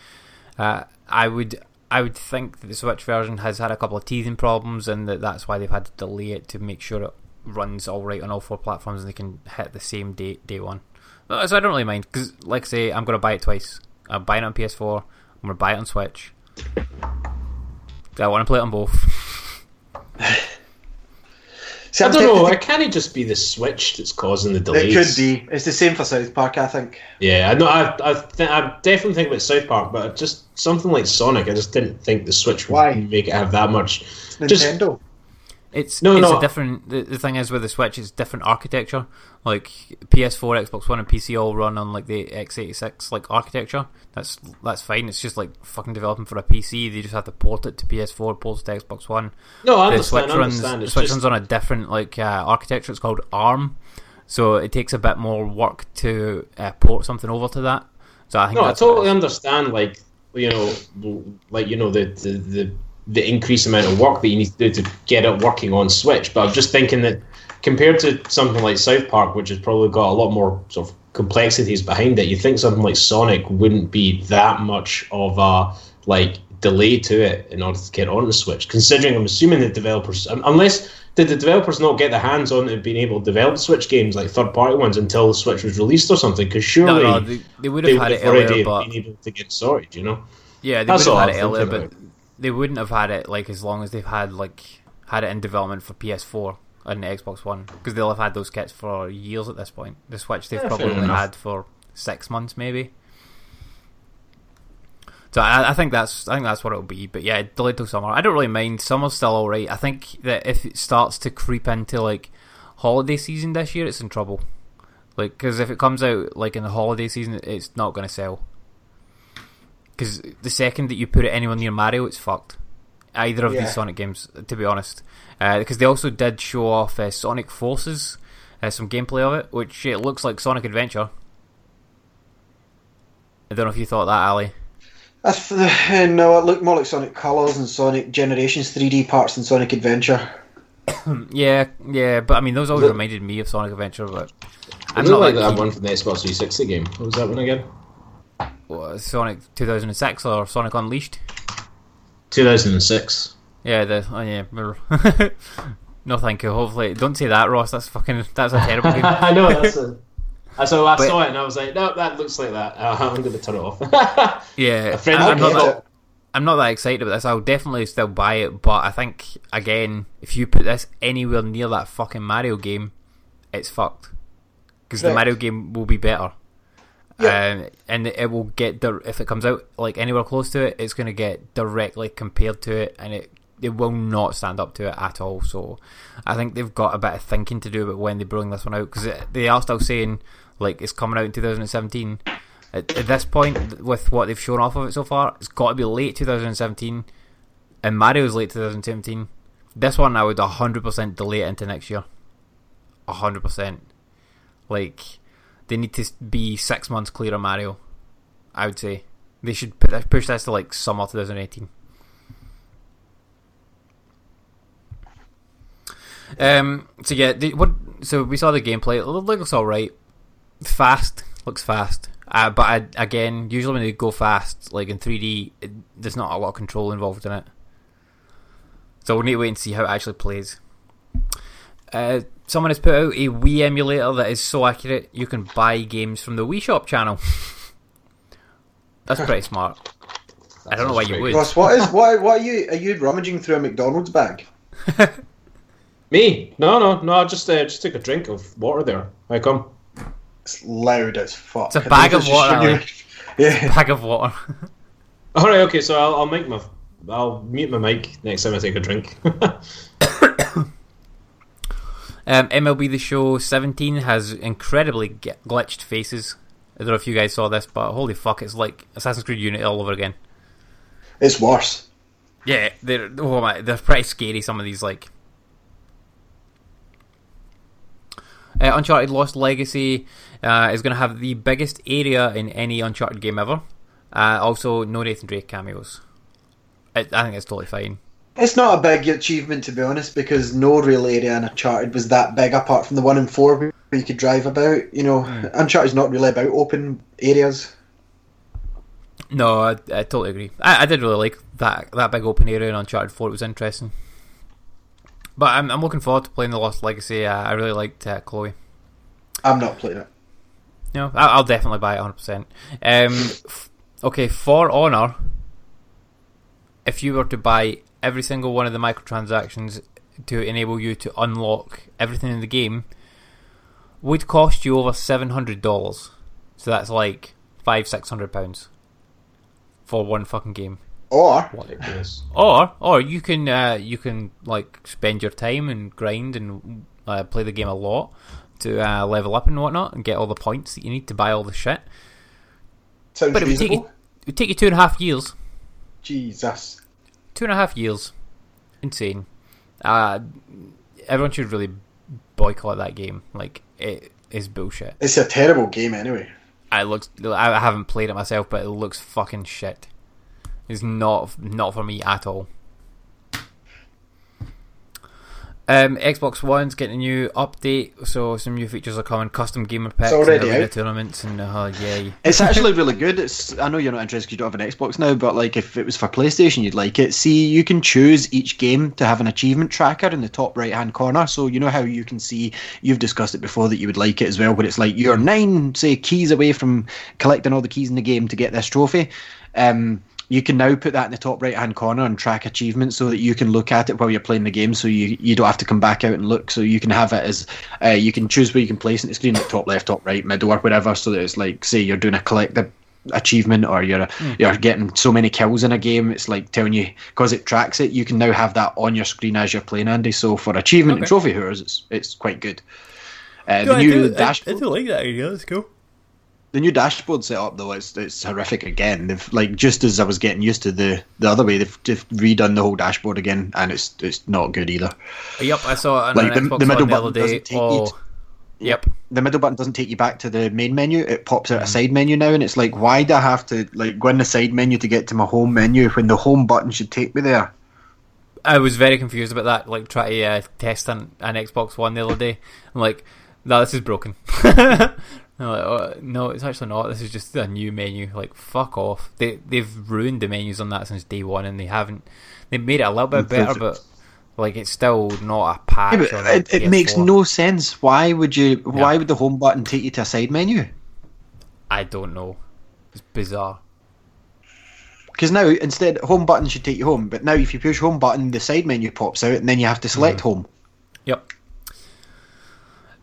Uh, I would. I would think that the Switch version has had a couple of teething problems, and that that's why they've had to delay it to make sure it runs all right on all four platforms and they can hit the same day day one. Uh, So I don't really mind because, like I say, I'm going to buy it twice. I'm buying it on PS4. I'm going to buy it on Switch. I want to play it on both. See, I don't know. tempted It can't it just be the Switch that's causing the to- delays? It could be. It's the same for South Park, I think. Yeah, I know. I I, th- I definitely think about South Park, but just something like Sonic, I just didn't think the Switch would Why? make it have that much. It's Just- Nintendo. It's No, it's no. a different. The, the thing is with the Switch, it's different architecture. Like PS4, Xbox One, and PC all run on like the x86 like architecture. That's that's fine. It's just like fucking developing for a PC. They just have to port it to PS4, port it to Xbox One. No, I the understand. Switch I runs understand. the Switch just, runs on a different like uh, architecture. It's called ARM, so it takes a bit more work to uh, port something over to that. So I think no, I that's what it totally understand. Like you know, like you know the the. the the increased amount of work that you need to do to get it working on Switch, but I'm just thinking that compared to something like South Park, which has probably got a lot more sort of complexities behind it, you think something like Sonic wouldn't be that much of a like delay to it in order to get on the Switch. Considering I'm assuming the developers, unless did the developers not get their hands on it and being able to develop Switch games like third party ones until the Switch was released or something? Because surely No, no, they, they would they have would had have it earlier, already but been able to get sorted, you know. Yeah, they That's would have had it earlier, but they wouldn't have had it like as long as they've had like had it in development for PS4 and Xbox One because they'll have had those kits for years at this point. The Switch they've Yeah, probably only had for six months maybe. So I, I think that's I think that's what it'll be. But yeah, delayed till summer. I don't really mind. Summer's still alright. I think that if it starts to creep into like holiday season this year, it's in trouble. Like because if it comes out like in the holiday season, it's not going to sell. Because the second that you put it anywhere near Mario, it's fucked. Either of Yeah. these Sonic games, to be honest. Because they also did show off uh, Sonic Forces, uh, some gameplay of it, which it looks like Sonic Adventure. I don't know if you thought that, Ali. That's for the, no, it looked more like Sonic Colors and Sonic Generations 3D parts than Sonic Adventure. Yeah, yeah, but I mean, those always Look- reminded me of Sonic Adventure, but I'm I'm not not like like that one from the Xbox 360 game. What was that one again? What, Sonic 2006 or Sonic Unleashed. 2006. Yeah, the oh yeah. no, thank you. Hopefully, don't say that, Ross. That's fucking. That's a terrible game. I know that's a. So I But- saw it and I was like, no, that looks like that. Uh, I'm going to turn it off. Yeah, I'm, not that, I'm not that excited about this. I'll definitely still buy it, but I think again, if you put this anywhere near that fucking Mario game, it's fucked. Because the Mario game will be better. Um, and it will get dir- if it comes out like anywhere close to it, it's going to get directly compared to it, and it it will not stand up to it at all. So, I think they've got a bit of thinking to do about when they bring this one out because they are still saying like it's coming out in 2017. At, at this point, with what they've shown off of it so far, it's got to be late 2017, and Mario's late 2017. This one, I would 100% delay it into next year. 100%. Like, they need to be six months clear of Mario. I would say they should push this to like summer 2018. Um. So yeah, the, what? So we saw the gameplay. It looks all right. Fast looks fast. Uh, but I, again, usually when they go fast, like in 3D, it, there's not a lot of control involved in it. So we'll need to wait and see how it actually plays. Uh, someone has put out a Wii emulator that is so accurate you can buy games from the Wii Shop channel. That's pretty smart. I don't know why you would. Ross, what is what? What are you? Are you rummaging through a McDonald's bag? Me? No, no, no. I just uh, just took a drink of water there. How come? It's loud as fuck. It's a I don't bag of if it's water, just your- Yeah. Bag of water. All right, okay. So I'll, I'll make my I'll mute my mic next time I take a drink. Um, MLB The Show 17 has incredibly g- glitched faces. I don't know if you guys saw this, but holy fuck, it's like Assassin's Creed Unity all over again. It's worse. Yeah, they're oh my, they're pretty scary. Some of these like uh, Uncharted Lost Legacy uh, is going to have the biggest area in any Uncharted game ever. Uh, also, no Nathan Drake cameos. I, I think it's totally fine. It's not a big achievement to be honest, because no real area in Uncharted was that big apart from the one in four where you could drive about. You know, Uncharted's not really about open areas. No, I, I totally agree. I, I did really like that that big open area in Uncharted Four. It was interesting. But I'm I'm looking forward to playing the Lost Legacy. Uh, I really liked uh, Chloe. I'm not playing it. No, I- I'll definitely buy it 100%. Um, f- okay, For Honor, if you were to buy every single one of the microtransactions to enable you to unlock everything in the game, would cost you over $700. So that's like five, six hundred pounds for one fucking game. Or Ridiculous. Or, or you can, uh, you can like spend your time and grind and uh, play the game a lot to uh, level up and whatnot and get all the points that you need to buy all the shit. sounds But it would take you, it would take you two and a half years. Jesus. Two and a half years. Insane. Uh, everyone should really boycott that game. Like it is bullshit. It's a terrible game anyway. It looks. I haven't played it myself, but it looks fucking shit. It's not not for me at all. Um, Xbox One's getting a new update, so some new features are coming. Custom gamer packs, and already arena tournaments, and uh, yay! It's actually really good. It's I know you're not interested because you don't have an Xbox now, but like if it was for PlayStation, you'd like it. See, you can choose each game to have an achievement tracker in the top right hand corner. So you know how you can see you've discussed it before that you would like it as well, but it's like you're nine say keys away from collecting all the keys in the game to get this trophy. Um, you can now put that in the top right hand corner and track achievements so that you can look at it while you're playing the game. So you, you don't have to come back out and look. So you can have it as uh, you can choose where you can place it. In the screen like top left top right middle or whatever. So that it's like say you're doing a collective achievement or you're you're getting so many kills in a game it's like telling you because it tracks it you can now have that on your screen as you're playing Andy. So for achievement and trophy hoarders it's it's quite good. Uh, the new dashboard I like that idea. That's cool. The new dashboard setup though it's it's horrific again. They've like just as I was getting used to the the other way, they've just redone the whole dashboard again, and it's it's not good either. Yep, I saw it Like, an the- Xbox the middle One the other button doesn't day. take you Oh, to- yep. The middle button doesn't take you back to the main menu; it pops out a side menu now, and it's like, why do I have to like go in the side menu to get to my home menu when the home button should take me there? I was very confused about that. Like, try to uh, test an, an Xbox One the other day. I'm like, no, this is broken. I'm like, oh, no, it's actually not. This is just a new menu. Like, fuck off. They they've ruined the menus on that since day one, and they haven't. They made it a little bit better, but Like it's still not a patch. Yeah, it, it makes no sense. Why would you? Why would the home button take you to a side menu? I don't know. It's bizarre. Because now instead home button should take you home, but now if you push home button, the side menu pops out, and then you have to select mm-hmm. home. Yep.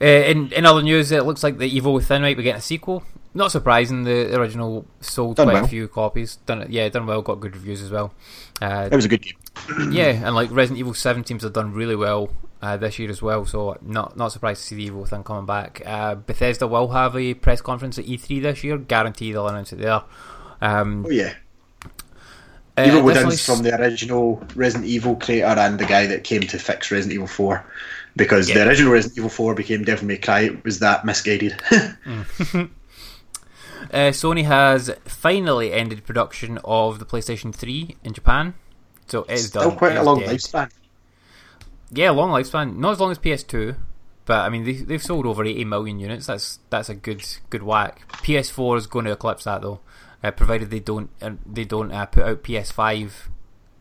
Uh, in in other news, it looks like the Evil Within might be getting a sequel. Not surprising. The original sold Done quite well. a few copies. Done yeah, done well. Got good reviews as well. Uh, It was a good game. yeah, and like Resident Evil Seven teams have done really well uh, this year as well. So not not surprised to see the Evil Within coming back. Uh, Bethesda will have a press conference at E3 this year. Guarantee they'll announce it there. Um, Oh yeah, uh, Evil Within's from the original Resident Evil creator and the guy that came to fix Resident Evil Four, because Yeah. the original Resident Evil Four became Devil May Cry. It was that misguided. Uh, Sony has finally ended production of the PlayStation 3 in Japan. So it is Still done. quite It a long dead. lifespan. Yeah, long lifespan. Not as long as PS2, but I mean they, they've sold over 80 million units. That's that's a good good whack. PS4 is going to eclipse that though, uh, provided they don't uh, they don't uh, put out PS5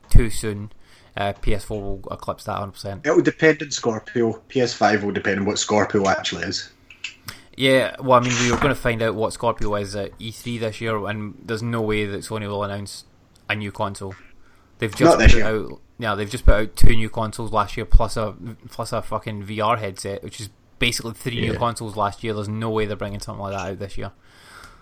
too soon. Uh, PS4 will eclipse that 100. percent It will depend on Scorpio. PS5 will depend on what Scorpio actually is. Yeah, well, I mean, we are going to find out what Scorpio is at E3 this year, and there's no way that Sony will announce a new console. They've just Not this put year. out, yeah, they've just put out two new consoles last year, plus a plus a fucking VR headset, which is basically three new consoles last year. There's no way they're bringing something like that out this year.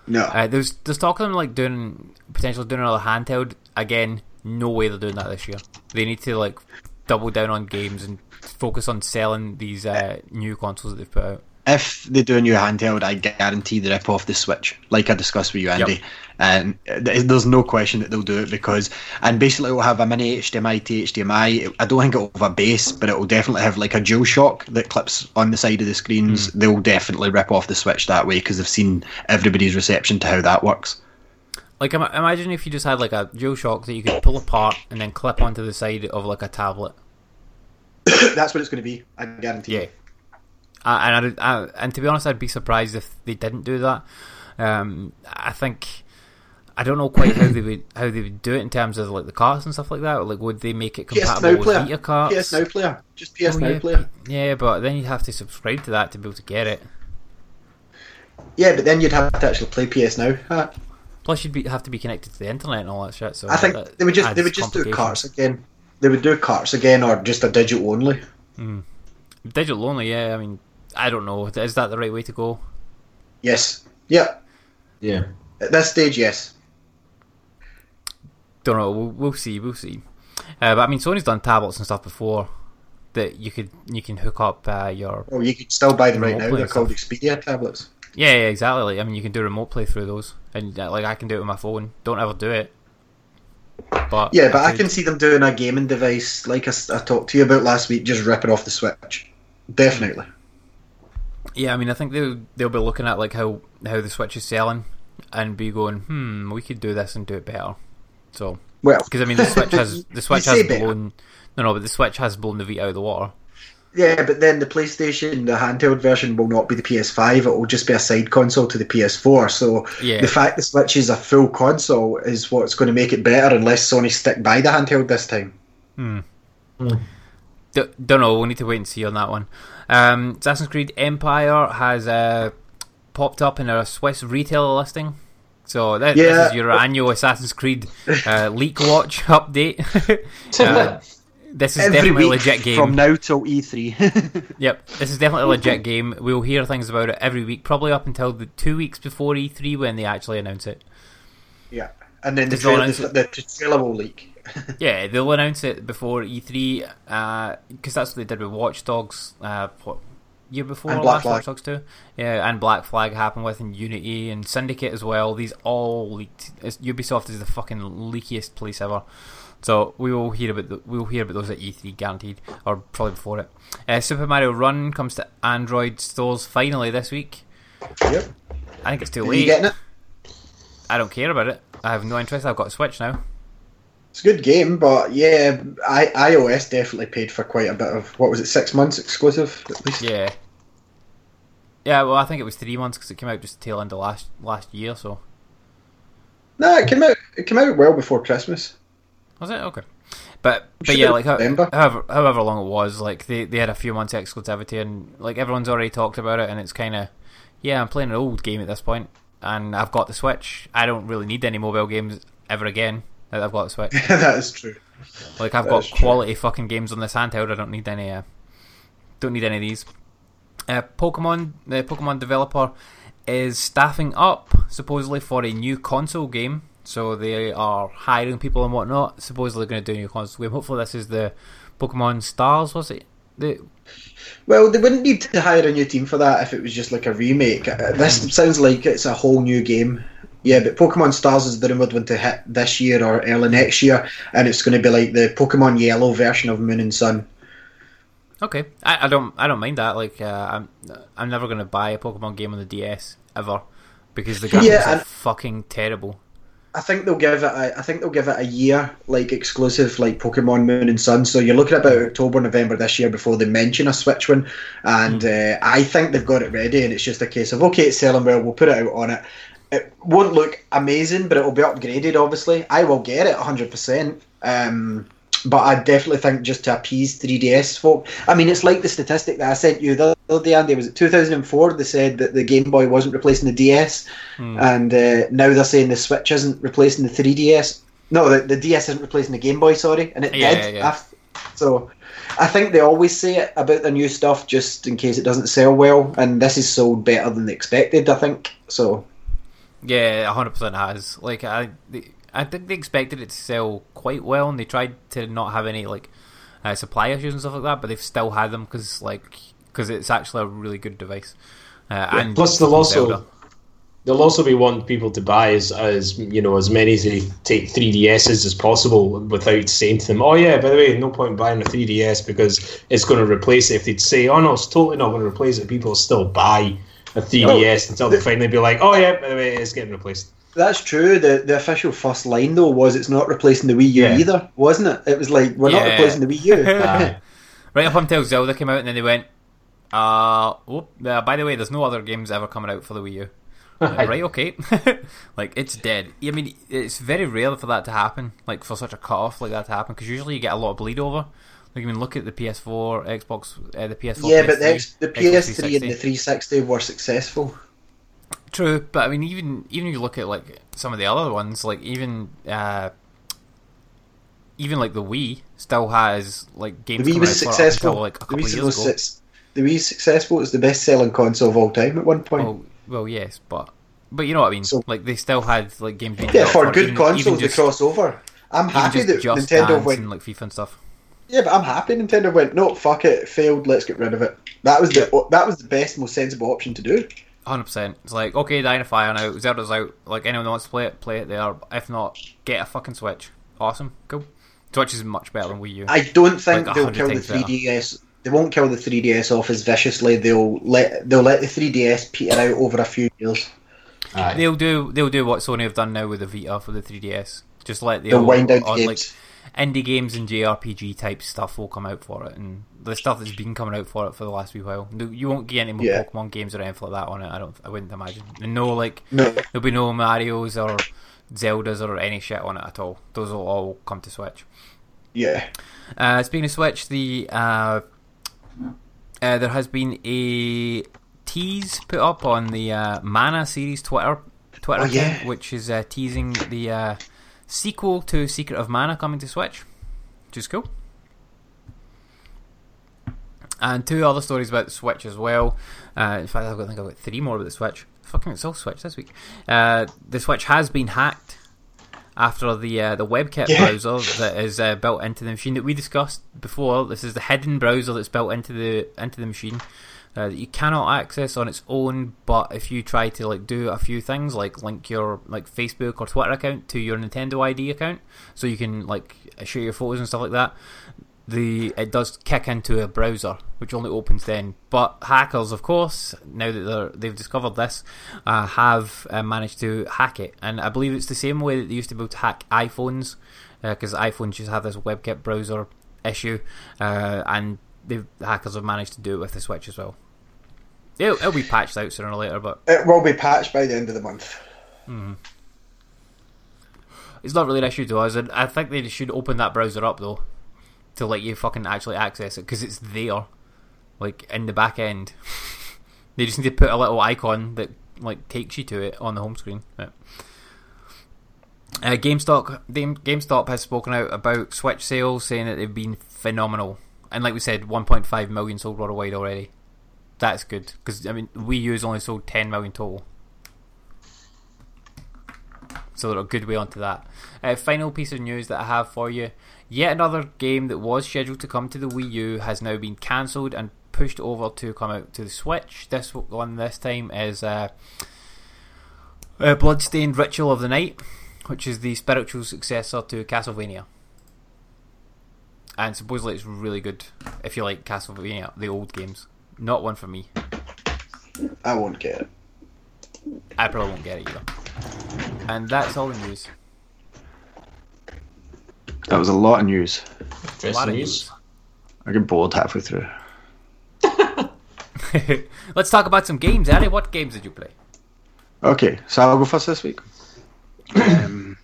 No, Uh, there's there's talk of them like doing potentially doing another handheld again. No way they're doing that this year. They need to like double down on games and focus on selling these uh, new consoles that they've put out. if they do a new handheld, I guarantee they rip off the Switch, like I discussed with you, Andy. And there's no question that they'll do it because, and basically, it will have a mini HDMI to HDMI. I don't think it will have a base, but it will definitely have like a dual shock that clips on the side of the screens. They'll definitely rip off the Switch that way because they've seen everybody's reception to how that works. Like, imagine if you just had like a DualShock that you could pull apart and then clip onto the side of like a tablet. That's what it's going to be. I guarantee. Yeah. Uh, and I, I, and to be honest, I'd be surprised if they didn't do that. Um, I think I don't know quite how they would how they would do it in terms of like the carts and stuff like that. Like, would they make it PS compatible Now with player. Vita carts? PS Now player. Just PS Oh, Now yeah, player. Yeah, but then you'd have to subscribe to that to be able to get it. Yeah, but then you'd have to actually play PS Now. Huh? Plus, you'd be, have to be connected to the internet and all that shit. So I think that they would just they would just do complications. carts again. They would do carts again, or just a digital only. Digital only, yeah. I mean, I don't know. Is that the right way to go? Yes. Yeah. Yeah. At this stage, yes. Don't know. We'll, we'll see. We'll see. Uh, but I mean, Sony's done tablets and stuff before that you could you can hook up uh, your Oh, you could still buy them right now. They're called Xperia tablets. Yeah, yeah exactly. Like, I mean, you can do remote play through those, and uh, like I can do it with my phone. Don't ever do it. But Yeah, but I could. can see them doing a gaming device like I talked to you about last week, just ripping off the Switch. Definitely. Yeah, I mean, I think they they'll be looking at like how how the Switch is selling, and be going, hmm, we could do this and do it better. So Well, because I mean, the Switch has the Switch has better. blown. No, no, but the Switch has blown the Vita out of the water. Yeah, but then the PlayStation, the handheld version, will not be the PS5. It will just be a side console to the PS4. So Yeah. the fact the Switch is a full console is what's going to make it better, unless Sony stick by the handheld this time. D- don't know. We'll need to wait and see on that one. Um, Assassin's Creed Empire has uh, popped up in a Swiss retailer listing. So that, this is your annual Assassin's Creed uh, leak watch update. Uh, this is Every definitely a legit game. from now till E E3. Yep, this is definitely a legit game. We'll hear things about it every week, probably up until the two weeks before E3 when they actually announce it. yeah, and then the, Does it all trailer, the, the trailer will leak. Yeah, they'll announce it before E3 because that's what they did with Watch Dogs. Uh, what year before And Black last Flag. Watch Dogs two? Yeah, and Black Flag happened with and Unity and Syndicate as well. These all leaked. It's, Ubisoft is the fucking leakiest place ever. So we will hear about the, we will hear about those at E3 guaranteed, or probably before it. Uh, Super Mario Run comes to Android stores finally this week. Yep. I think it's too Are late. you getting it? I don't care about it. I have no interest. I've got a Switch now. It's a good game, but yeah, I, iOS definitely paid for quite a bit of what was it, six months exclusive at least. Yeah. Yeah, well, I think it was three months because it came out just tail end of last last year. So No, it came out. It came out well before Christmas. Was it okay? But but yeah, like remember. however however long it was, like they, they had a few months exclusivity, and like everyone's already talked about it, and it's kind of yeah, I'm playing an old game at this point, and I've got the Switch. I don't really need any mobile games ever again. That I've got the Switch. that is true. Like I've That got is true. quality fucking games on this handheld. I don't need any. Uh, don't need any of these. Uh, Pokemon, the Pokemon developer, is staffing up supposedly for a new console game. So they are hiring people and whatnot. Supposedly going to do a new console game. Hopefully this is the Pokemon Stars. Was it? The Well, they wouldn't need to hire a new team for that if it was just like a remake. Uh, This sounds like it's a whole new game. Yeah, but Pokemon Stars is the rumored one to hit this year or early next year, and it's going to be like the Pokemon Yellow version of Moon and Sun. okay, I, I don't I don't mind that. Like uh, I'm I'm never going to buy a Pokemon game on the DS ever because the graphics Yeah, are fucking terrible. I think they'll give it. A, I think they'll give it a year, like exclusive, like Pokemon Moon and Sun. So you're looking at about October, November this year before they mention a Switch one. And uh, I think they've got it ready, and it's just a case of okay, it's selling well. We'll put it out on it. It won't look amazing, but it will be upgraded. Obviously, I will get it 100. percent um, But I definitely think just to appease 3DS folk. I mean, it's like the statistic that I sent you the other day, Andy. Was it 2004? They said that the Game Boy wasn't replacing the DS and uh, now they're saying the Switch isn't replacing the 3DS. No, the, the DS isn't replacing the Game Boy. Sorry, and it Yeah, did. yeah, yeah. af- So, I think they always say it about their new stuff just in case it doesn't sell well, and this is sold better than they expected. I think so. Yeah, hundred percent has. Like I, they- I think they expected it to sell quite well, and they tried to not have any like uh, supply issues and stuff like that. But they've still had them because like because it's actually a really good device. Uh, and Plus, they'll also Zelda. they'll also be wanting people to buy as as you know as many as they take 3DSs as possible without saying to them, "Oh yeah, by the way, no point in buying a 3DS because it's going to replace it." If they'd say, "Oh no, it's totally not going to replace it," people will still buy a 3DS until they finally be like, "Oh yeah, by the way, it's getting replaced." That's true. The the official first line though was it's not replacing the Wii U Yeah. either, wasn't it? It was like we're not replacing the Wii U. Aye. right up until Zelda came out, and then they went, uh, oh, uh, by the way, there's no other games ever coming out for the Wii U. Like, right, okay. like it's dead. I mean, it's very rare for that to happen. Like for such a cut off like that to happen, because usually you get a lot of bleed over. Like I mean, look at the PS4, Xbox, uh, the PS4. yeah, but the, PS3, X, the Xbox PS3 and the 360 were successful. True, but I mean, even even if you look at like some of the other ones, like even uh, even like the Wii still has like games. The Wii was out for it up successful. until, like a the, couple of Wii was sus- the Wii successful. It was the best selling console of all time at one point. Oh well, yes, but but you know what I mean. So- like they still had like games yeah, for good even- consoles even to cross over. I'm happy that Nintendo went. and like FIFA and stuff. Yeah, but I'm happy Nintendo went. No, fuck it, it failed. Let's get rid of it. That was the that was the best, most sensible option to do. Hundred percent. It's like okay, Dying of Fire now. Zelda's out. Like anyone that wants to play it, play it there. If not, get a fucking Switch. Awesome, cool. Switch is much better than Wii U. I don't think Like they'll kill the 3DS. They won't kill the 3DS off as viciously. They'll let they'll let the 3DS peter out over a few years. Aye. They'll do they'll do what Sony have done now with the Vita for the 3DS. Just let the They'll old- wind down the on, games. like indie games and JRPG type stuff will come out for it, and the stuff that's been coming out for it for the last wee while. No- You won't get any more Yeah. Pokemon games or anything like that on it. I don't. I wouldn't imagine. And no like no, there'll be no Mario's or Zeldas or any shit on it at all. Those will all come to Switch. yeah, Uh, speaking of Switch, the uh, uh, there has been a tease put up on the uh, Mana series Twitter Twitter Oh, account, which is uh, teasing the uh, sequel to Secret of Mana coming to Switch, which is cool. And two other stories about the Switch as well. Uh, in fact, I've got, I think I've got three more about the Switch. Fucking, it's all Switch this week. Uh, the Switch has been hacked after the uh, the WebKit Yeah. browser that is uh, built into the machine that we discussed before. This is the hidden browser that's built into the into the machine uh, that you cannot access on its own. But if you try to like do a few things, like link your like Facebook or Twitter account to your Nintendo ID account, so you can like share your photos and stuff like that. The it does kick into a browser, which only opens then. But hackers, of course, now that they're, they've discovered this, uh, have uh, managed to hack it, and I believe it's the same way that they used to be able to hack iPhones, because iPhones just have this WebKit browser issue, uh, and the hackers have managed to do it with the Switch as well. It'll, it'll be patched out sooner or later, but it will be patched by the end of the month. It's not really an issue to us, and I think they should open that browser up though to let you fucking actually access it because it's there, like in the back end. they just need to put a little icon that like takes you to it on the home screen. Uh, GameStop, GameStop has spoken out about Switch sales, saying that they've been phenomenal, and like we said, 1.5 million sold worldwide already. That's good because I mean, Wii U's only sold 10 million total. So a good way onto that. Uh, final piece of news that I have for you: yet another game that was scheduled to come to the Wii U has now been cancelled and pushed over to come out to the Switch. This one this time is uh, uh, Bloodstained Ritual of the Night, which is the spiritual successor to Castlevania. And supposedly it's really good if you like Castlevania, the old games. Not one for me. I won't get it. I probably won't get it either. And that's all the news. That was a lot of news. A lot of news. I get bored halfway through. Let's talk about some games, Addy. What games did you play? Okay, so I'll go first this week. um,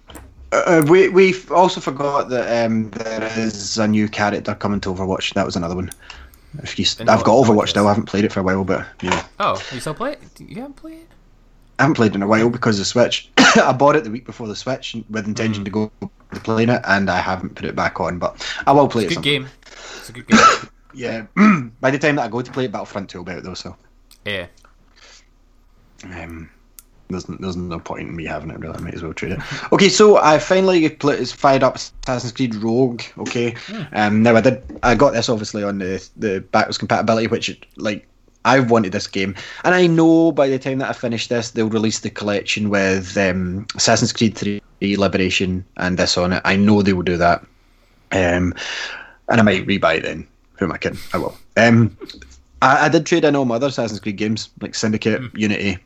uh, we we also forgot that um, there is a new character coming to Overwatch. That was another one. If you, And I've got Overwatch now. I haven't played it for a while, but you know, Oh, you still play it? You haven't played it? I haven't played in a while because of Switch. I bought it the week before the Switch with intention to go to playing it, and I haven't put it back on. But I will play It's it. good game. It's a good game. Yeah. By the time that I go to play it, Battlefront 2 will be out though, so yeah. um, there's there's no point in me having it. Really, I might as well trade it. Okay, so I finally pl- fired up Assassin's Creed Rogue. Okay, um, now I did I got this obviously on the the backwards compatibility, which like I've wanted this game, and I know by the time that I finish this, they'll release the collection with um, Assassin's Creed 3 Liberation and this on it. I know they will do that, um, and I might rebuy it then. Who am I kidding? I will. Um, I, I did trade in all my other Assassin's Creed games like Syndicate, Unity,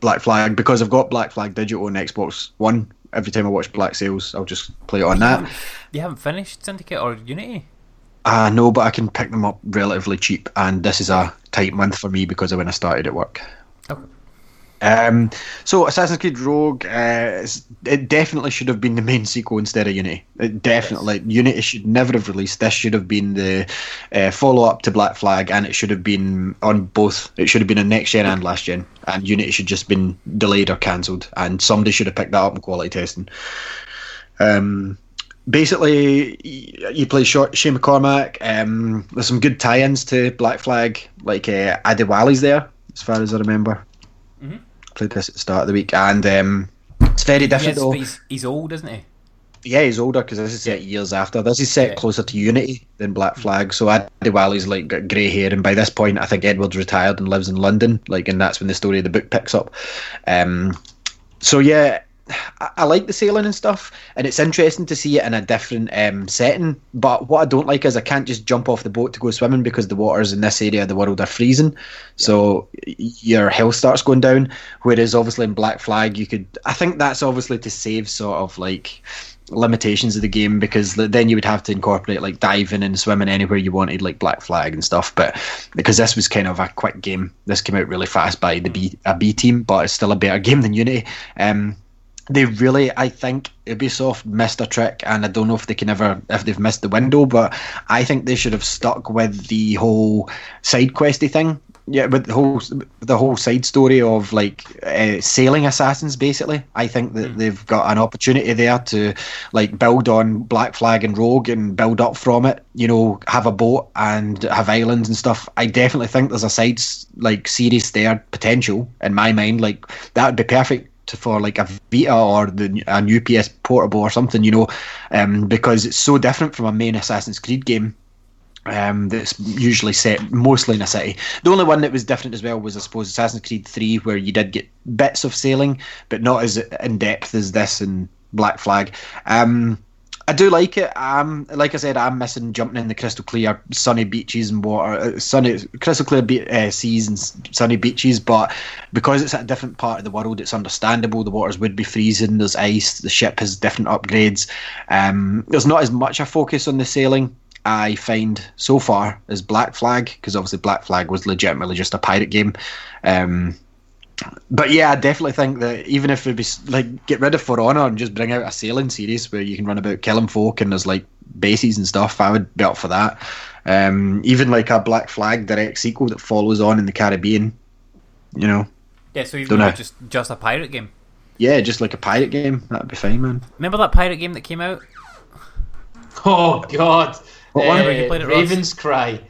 Black Flag because I've got Black Flag digital on Xbox One. Every time I watch Black Sails, I'll just play it on that. You haven't finished Syndicate or Unity? I know, but I can pick them up relatively cheap, and this is a tight month for me because of when I started at work. Okay. Um, so Assassin's Creed Rogue, uh, it definitely should have been the main sequel instead of Unity. It definitely Unity should never have released. This should have been the uh, follow up to Black Flag, and it should have been on both. It should have been a next gen and last gen, and Unity should just been delayed or cancelled, and somebody should have picked that up in quality testing. Um, basically, you play short Shane McCormack. Um, there's some good tie-ins to Black Flag, like uh, Adewale's there, as far as I remember. Played this at the start of the week, and um, it's very different Yes, though. he's, he's old, isn't he? Yeah, he's older because this is set years after. This is set Yeah. closer to Unity than Black Flag. So Adewale's like got grey hair, and by this point, I think Edward's retired and lives in London. Like, and that's when the story of the book picks up. Um, so yeah, I, I like the sailing and stuff, and it's interesting to see it in a different um, setting. But what I don't like is I can't just jump off the boat to go swimming because the waters in this area of the world are freezing. So your health starts going down. Whereas obviously in Black Flag, you could. I think that's obviously to save sort of like limitations of the game because then you would have to incorporate like diving and swimming anywhere you wanted like black flag and stuff but because this was kind of a quick game this came out really fast by the b a b team but it's still a better game than unity um they really i think ubisoft missed a trick and i don't know if they can ever if they've missed the window but i think they should have stuck with the whole side questy thing yeah, with the whole the whole side story of like uh, sailing assassins, basically, I think that they've got an opportunity there to like build on Black Flag and Rogue and build up from it. You know, have a boat and have islands and stuff. I definitely think there's a side like series there potential in my mind. Like that would be perfect for like a Vita or the a new PS Portable or something. You know, um, because it's so different from a main Assassin's Creed game um, that's usually set mostly in a city. The only one that was different as well was, I suppose, Assassin's Creed 3, where you did get bits of sailing, but not as in depth as this and Black Flag. Um, I do like it. Um, like I said, I'm missing jumping in the crystal clear, sunny beaches and water, uh, sunny crystal clear be- uh, seas and sunny beaches. But because it's at a different part of the world, it's understandable. The waters would be freezing. There's ice. The ship has different upgrades. Um, there's not as much a focus on the sailing. I find so far as Black Flag, because obviously Black Flag was legitimately just a pirate game. Um, but yeah, I definitely think that even if it was like get rid of For Honor and just bring out a sailing series where you can run about killing folk and there's like bases and stuff, I would be up for that. Um, even like a Black Flag direct sequel that follows on in the Caribbean, you know, Yeah, so even Don't know. just just a pirate game. yeah, just like a pirate game, that'd be fine, man. Remember that pirate game that came out? Oh God! What one? Uh, You played it, Raven's Cry.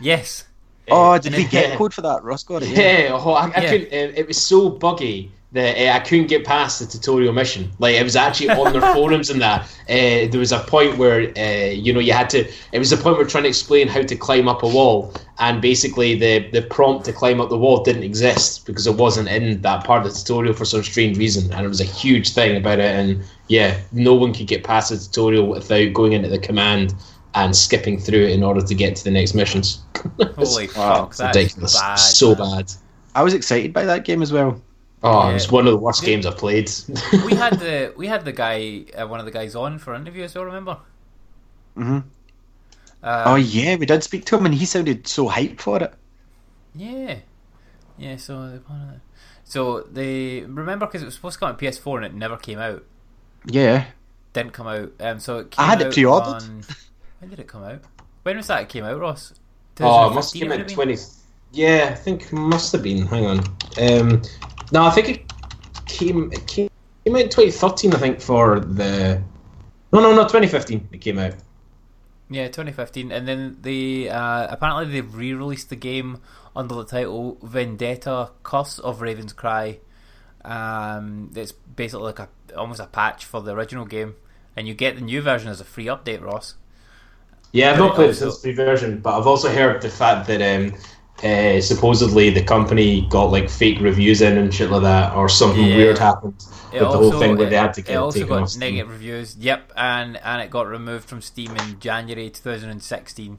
Yes. Oh, did we yeah. get code for that? Ross got it. Yeah. Yeah, oh, I, I Yeah. couldn't. Uh, it was so buggy that uh, I couldn't get past the tutorial mission. Like it was actually on their forums and that. Uh, there was a point where uh, you know you had to. It was a point where trying to explain how to climb up a wall, and basically the the prompt to climb up the wall didn't exist because it wasn't in that part of the tutorial for some strange reason, and it was a huge thing about it. And yeah, no one could get past the tutorial without going into the command and skipping through it in order to get to the next missions. Holy fuck, that's ridiculous, bad. so man. bad. I was excited by that game as well. Oh, Yeah. it's one of the worst games I've played. we had the we had the guy, uh, one of the guys on for interview as well. Remember? hmm Uh, oh yeah, we did speak to him and he sounded so hyped for it. Yeah, yeah. So, the- so they remember because it was supposed to come out on PS4 and it never came out. Yeah, Didn't come out. Um, so it came I had it pre-ordered. on- When did it come out? When was that it came out, Ross? oh, it must 2015 have been have twenty. Yeah, I think it must have been. Hang on. Um, no, I think it came. It came, came out in twenty thirteen. I think for the. No, no, no, twenty fifteen. It came out. Yeah, 2015, and then they uh, apparently they re-released the game under the title Vendetta: Curse of Raven's Cry. Um, it's basically like a almost a patch for the original game, and you get the new version as a free update, Ross. Yeah, I've not played also- the free version, but I've also heard the fact that um, uh, supposedly the company got like fake reviews in and shit like that, or something Yeah. weird happened with It the whole thing where they had to get It get also taken got off. Steam. negative reviews. Yep, and and it got removed from Steam in January 2016.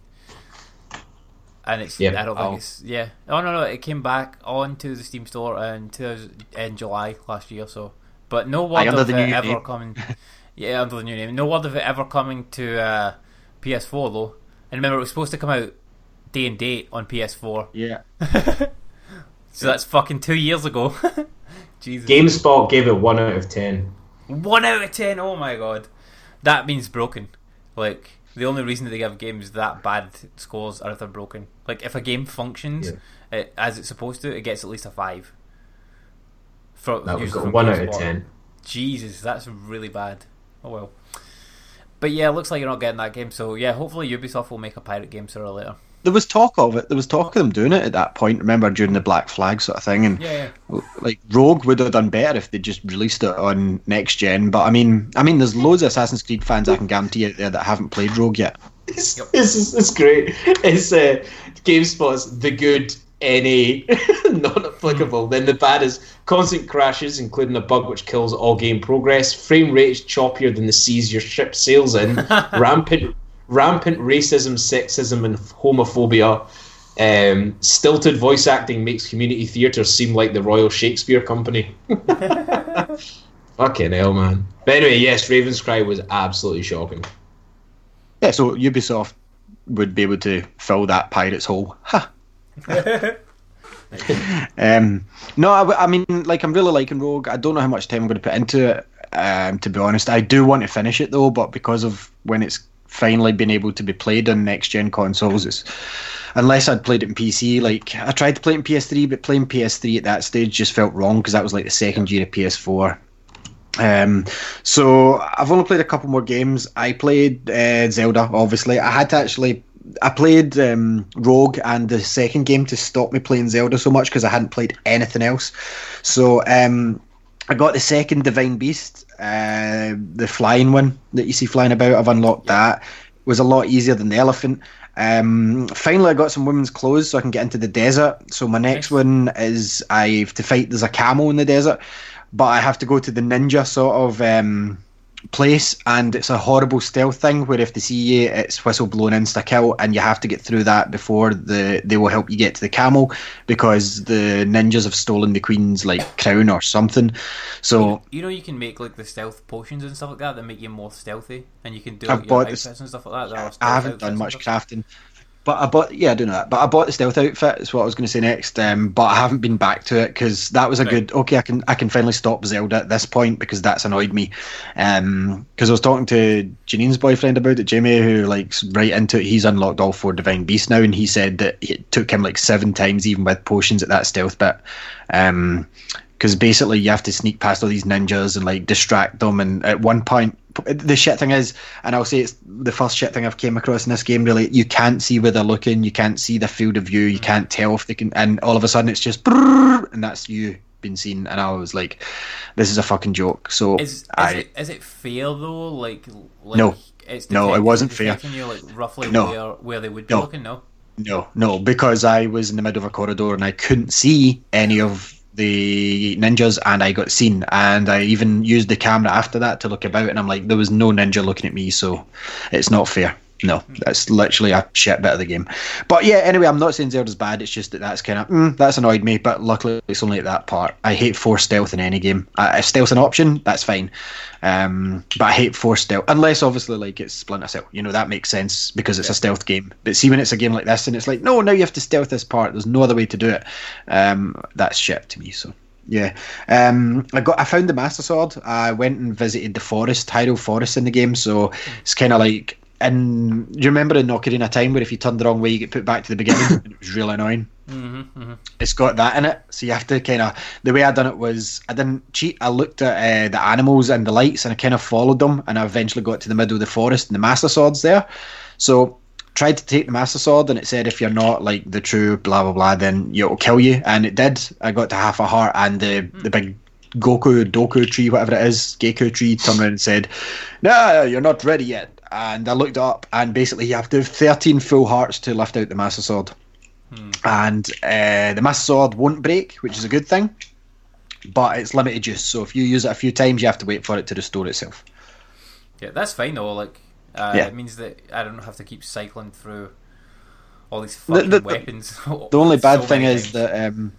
And it's Yep. I don't Oh. think it's yeah. Oh no no, it came back onto the Steam store in 2000, in July last year. So, but no word under of the it new ever name. coming. yeah, under the new name. No word of it ever coming to uh, PS4 though. And remember, it was supposed to come out day and date on PS4. yeah. So that's fucking two years ago. Jesus. GameSpot gave it one out of ten. One out of ten. Oh my god, that means broken. Like the only reason that they give games that bad scores are if they're broken. Like if a game functions it, as it's supposed to, it gets at least a five. For, That was usually got from one out of ten. Jesus, that's really bad. Oh well. But yeah, it looks like you're not getting that game. So yeah, hopefully Ubisoft will make a pirate game sooner or later. There was talk of it. There was talk of them doing it at that point. Remember during the Black Flag sort of thing, and Yeah, yeah. like Rogue would have done better if they just released it on next gen. But I mean, I mean, there's loads of Assassin's Creed fans I can guarantee out there that haven't played Rogue yet. It's, this is it's great. It's uh, GameSpot's the good NA, not applicable. Then the bad is constant crashes, including a bug which kills all game progress. Frame rate is choppier than the seas your ship sails in. rampant, rampant racism, sexism, and homophobia. Um, stilted voice acting makes community theatre seem like the Royal Shakespeare Company. Fucking hell, man. But anyway, yes, Raven's Cry was absolutely shocking. Yeah, so Ubisoft would be able to fill that pirate's hole. Ha. um, no, I mean, like I'm really liking Rogue. I don't know how much time I'm going to put into it. Um, to be honest, I do want to finish it though, but because of when it's finally been able to be played on next gen consoles, it's unless I'd played it in PC. Like I tried to play it in PS3, but playing PS3 at that stage just felt wrong because that was like the second year of PS4. Um, so I've only played a couple more games. I played uh, Zelda, obviously. I had to actually. I played um, Rogue and the second game to stop me playing Zelda so much because I hadn't played anything else. So um, I got the second Divine Beast, uh, the flying one that you see flying about. I've unlocked that. It was a lot easier than the elephant. Um, finally, I got some women's clothes so I can get into the desert. So my next one is I have to fight. There's a camel in the desert, but I have to go to the ninja sort of um, place, and it's a horrible stealth thing where if they see you, it's whistle blown insta kill, and you have to get through that before the they will help you get to the camel because the ninjas have stolen the queen's like crown or something. So You know, you can make like the stealth potions and stuff like that that make you more stealthy, and you can do like, your bought this- and stuff like that. that I haven't done much crafting. But I bought, yeah, I do know that. But I bought the stealth outfit. Is what I was going to say next. Um, but I haven't been back to it because that was a Right. good. Okay, I can I can finally stop Zelda at this point because that's annoyed me. Um, because I was talking to Janine's boyfriend about it, Jamie, who likes right into it. He's unlocked all four divine beasts now, and he said that it took him like seven times, even with potions, at that stealth bit. Um, because basically you have to sneak past all these ninjas and like distract them. And at one point, the shit thing is, and I'll say it's the first shit thing I've came across in this game. Really, you can't see where they're looking, you can't see the field of view, you mm. can't tell if they can, and all of a sudden it's just, and that's you been seen. And I was like, this is a fucking joke. So Is is I it is it fair though? Like, like No. it's No, it wasn't fair. detecting You like roughly No. where where they would be No. looking. No. No, no, because I was in the middle of a corridor and I couldn't see any of the ninjas and I got seen. And I even used the camera after that to look about and I'm like, there was no ninja looking at me, so it's not fair. No, that's literally a shit bit of the game. But yeah, anyway, I'm not saying Zelda's bad. It's just that that's kind of mm, that's annoyed me. But luckily, it's only at that part. I hate forced stealth in any game. Uh, if stealth's an option, that's fine. Um, but I hate forced stealth unless obviously like it's Splinter Cell. You know that makes sense because it's a stealth game. But see when it's a game like this and it's like no, now you have to stealth this part. There's no other way to do it. Um, that's shit to me. So. Yeah, um, I got. I found the Master Sword. I went and visited the forest, Hyrule Forest, in the game. So it's kind of like. And you remember in Ocarina of Time where if you turned the wrong way, you get put back to the beginning? and it was really annoying. Mm-hmm, It's got that in it, so you have to kind of. The way I done it was I didn't cheat. I looked at uh, the animals and the lights, and I kind of followed them, and I eventually got to the middle of the forest, and the Master Sword's there. So tried to take the Master Sword, and it said if you're not like the true blah blah blah, then it'll kill you, and it did. I got to half a heart, and the the big Goku Doku tree, whatever it is, Geku tree, turned around and said, "No, you're not ready yet." And I looked up, and basically you have to have 13 full hearts to lift out the Master Sword. And uh, the Master Sword won't break, which is a good thing, but it's limited use. So if you use it a few times, you have to wait for it to restore itself. Yeah, that's fine though. Like, uh, Yeah. it means that I don't have to keep cycling through all these The- fucking the- the- weapons. The only bad so thing is that, um,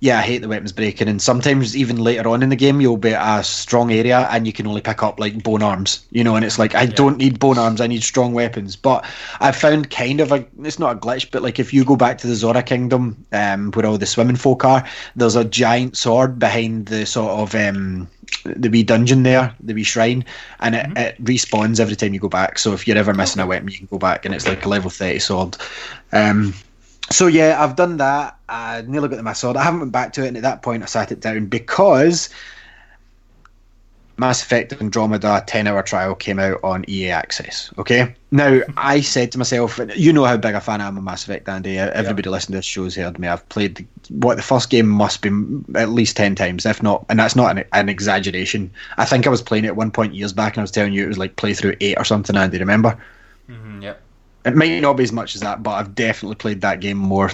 yeah, I hate the weapons breaking, and sometimes even later on in the game, you'll be at a strong area and you can only pick up like bone arms, you know, and it's like I don't need bone arms, I need strong weapons. But I've found kind of a, it's not a glitch, but like if you go back to the Zora Kingdom, um, where all the swimming folk are, there's a giant sword behind the sort of um, the wee dungeon there, the wee shrine, and it, it respawns every time you go back. So if you're ever missing a weapon, you can go back, and it's like a level thirty sword. Um, so yeah, I've done that. I nearly got to my sword. I haven't went back to it, and at that point, I sat it down because Mass Effect Andromeda 10 hour trial came out on EA Access. Okay. Now, I said to myself, you know how big a fan I am of Mass Effect, Andy. Everybody listening to this show's heard me. I've played the, what the first game must be at least 10 times, if not, and that's not an, an exaggeration. I think I was playing it at one point years back, and I was telling you it was like playthrough 8 or something, Andy. Remember? Mhm, yep. It might not be as much as that, but I've definitely played that game more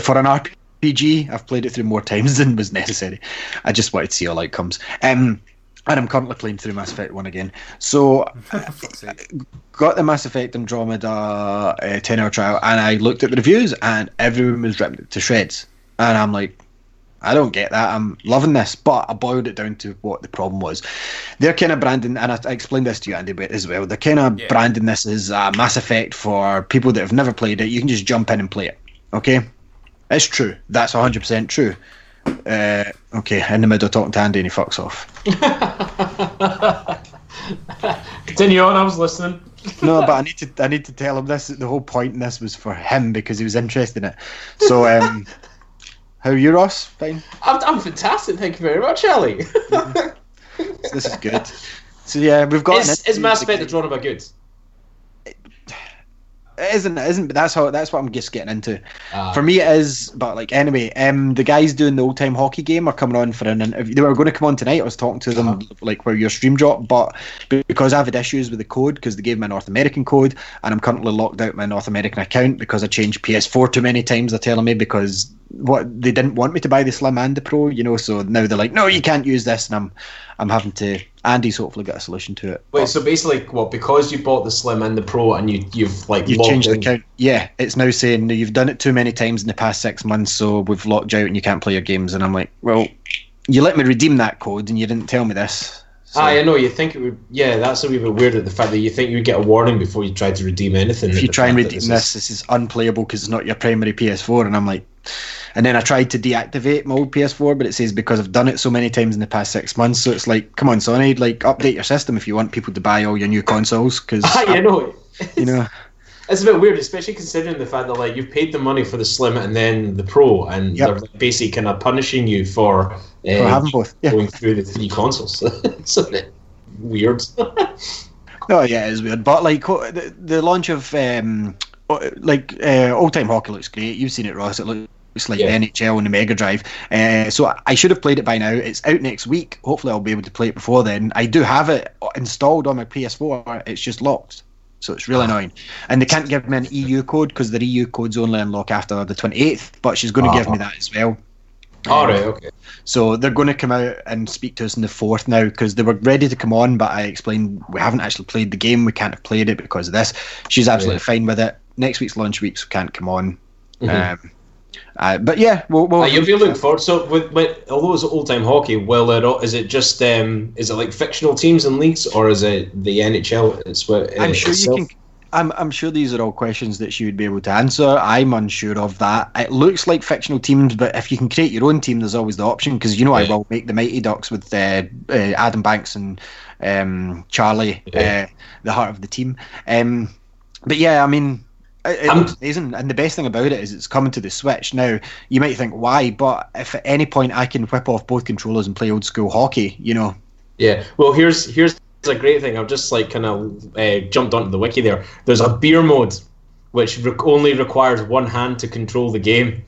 for an RPG. I've played it through more times than was necessary. I just wanted to see all outcomes. Um, and I'm currently playing through Mass Effect One again. So got the Mass Effect Andromeda uh, 10 hour trial, and I looked at the reviews, and everyone was ripped to shreds. And I'm like, I don't get that. I'm loving this, but I boiled it down to what the problem was. They're kind of branding, and I, I explained this to you, Andy, but as well. They're kind of Yeah. branding this as uh, Mass Effect for people that have never played it. You can just jump in and play it. Okay, it's true. That's 100 percent true. Uh, okay, in the middle of talking to Andy, and he fucks off. Continue on. I was listening. no, but I need to I need to tell him this. The whole point in this was for him because he was interested in it. So, um, how are you, Ross? Fine. I'm, I'm fantastic. Thank you very much, Ali. So this is good. So yeah, we've got. is, is Mass with the Effect Andromeda good? It isn't. It isn't. But that's how. That's what I'm just getting into. Ah. For me, it is. But like anyway, um, the guys doing the old time hockey game are coming on for an interview. They were going to come on tonight. I was talking to them Uh-huh. like where your stream dropped, but because I've had issues with the code because they gave me a North American code, and I'm currently locked out my North American account because I changed PS4 too many times. They're telling me because what they didn't want me to buy the Slim and the Pro, you know. So now they're like, no, you can't use this, and I'm I'm having to. Andy's hopefully got a solution to it. Wait, so basically, what? Because you bought the Slim and the Pro, and you you've like logged changed the in- account. Yeah, it's now saying you've done it too many times in the past six months, so we've locked you out and you can't play your games. And I'm like, well, you let me redeem that code and you didn't tell me this. So Ah, I know. You think it would? Yeah, that's a wee bit weird. At the fact that you think you would get a warning before you try to redeem anything. if you try and redeem this, this is unplayable because it's not your primary PS4. And I'm like, and then I tried to deactivate my old PS4, but it says because I've done it so many times in the past six months. So it's like, come on, Sony, like update your system if you want people to buy all your new consoles. Because you know. you know, It's a bit weird, especially considering the fact that like you've paid the money for the Slim and then the Pro, and Yep. they're like, basically kind of punishing you for, uh, for having both. Yeah. going through the three consoles. Isn't it weird? Oh yeah, it is weird. But like the, the launch of um, like uh, old time hockey looks great. You've seen it, Ross. It looks like Yeah. the NHL and the Mega Drive. Uh, so I should have played it by now. It's out next week. Hopefully, I'll be able to play it before then. I do have it installed on my PS4. It's just locked. So it's really annoying, and they can't give me an EU code because their EU codes only unlock after the twenty eighth. But she's going to give me that as well. All right, okay. So they're going to come out and speak to us in the fourth now because they were ready to come on, but I explained we haven't actually played the game. We can't have played it because of this. She's absolutely Yeah. fine with it. Next week's launch weeks we can't come on. Mhm. Um, uh, but yeah, we'll. we'll Uh, you'll be looking forward. So, with, with although it's old time hockey, will it? Is it just um, is it like fictional teams and leagues, or is it the NHL? It's what I'm sure you can. I'm, I'm sure these are all questions that she would be able to answer. I'm unsure of that. It looks like fictional teams, but if you can create your own team, there's always the option. Because you know I will make the Mighty Ducks with uh, uh, Adam Banks and um, Charlie, Yeah. uh, the heart of the team. Um, but yeah, I mean, it, looks amazing. And the best thing about it is it's coming to the Switch now. You might think why, but if at any point I can whip off both controllers and play old school hockey, you know, Yeah. Well, here's here's a great thing. I've just like kind of uh, jumped onto the wiki there. There's a beer mode, which re- only requires one hand to control the game.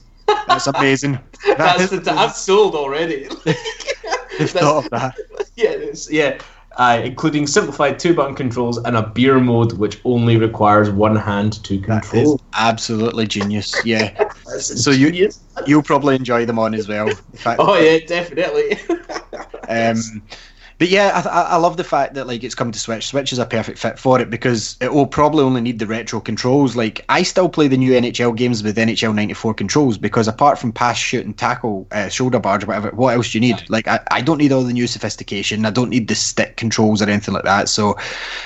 that's amazing. That That's is- the, I'm sold already. Thought of that. yeah, it's, yeah. Uh, including simplified two button controls and a beer mode, which only requires one hand to control. absolutely genius. Yeah. So you-. You'll probably enjoy them on as well. Fact, Oh yeah, definitely. um, but yeah, I, I love the fact that like it's coming to Switch. Switch is a perfect fit for it because it will probably only need the retro controls. Like I still play the new NHL games with NHL '94 controls because apart from pass, shoot, and tackle, uh, shoulder barge, whatever, what else do you need? Like I, I don't need all the new sophistication. I don't need the stick controls or anything like that. So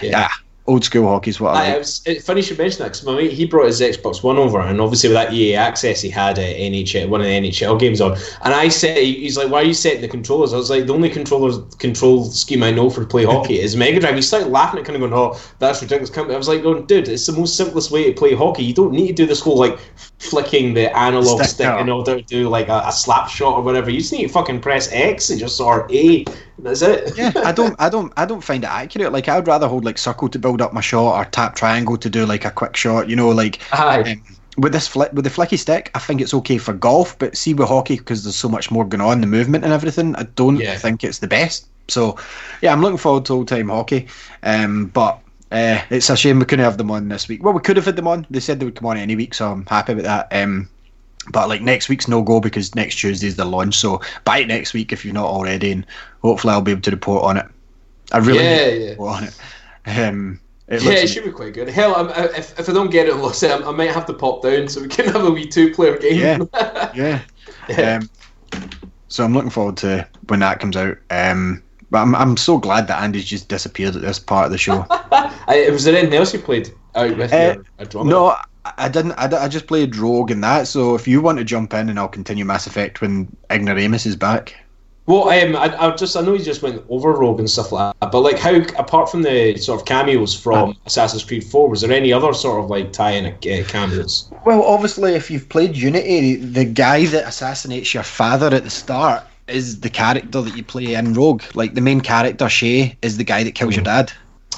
Yeah. yeah, old school hockey is what I I, like. it was it's funny you should mention that because my mate he brought his Xbox One over, and obviously with that EA access, he had uh, NHL one of the NHL games on. And I said, he's like, "Why are you setting the controllers?" I was like, "The only controller control scheme I know for play hockey is Mega Drive." He started laughing at kind of going, "Oh, that's ridiculous." I was like, "Going, dude, it's the most simplest way to play hockey. You don't need to do this whole like flicking the analog Stick, stick in order to do like a, a slap shot or whatever. You just need to fucking press X and just or A. That's it." yeah, I don't, I don't, I don't find it accurate. Like I'd rather hold like circle to build up my shot or tap triangle to do like a quick shot. You know, like um, with this flick with the flicky stick, I think it's okay for golf. But see with hockey, because there's so much more going on, the movement and everything, I don't Yeah. think it's the best. So yeah, I'm looking forward to old time hockey. Um, but. Uh, it's a shame we couldn't have them on this week. Well, we could have had them on. They said they would come on any week, so I'm happy with that. Um, but like next week's no go because next Tuesday's the launch. So buy it next week if you're not already, and hopefully I'll be able to report on it. I really Yeah, yeah. report on it. Um, it Yeah, it should be quite good. Hell, I'm, I- if, if I don't get it, lost, I, I might have to pop down so we can have a wee two-player game. yeah. Yeah. Um, so I'm looking forward to when that comes out. Um, but I'm I'm so glad that Andy's just disappeared at this part of the show. I, was there anything else you played out with Uh, your Andromeda? no, I- didn't. I, I just played Rogue and that. So if you want to jump in, and I'll continue Mass Effect when Ignoramus is back. Well, um, I, I just I know you just went over Rogue and stuff like that, but like how apart from the sort of cameos from Assassin's Creed Four, was there any other sort of like tie-in uh, cameos? Well, obviously, if you've played Unity, the guy that assassinates your father at the start is the character that you play in Rogue. Like the main character, Shay, is the guy that kills your dad.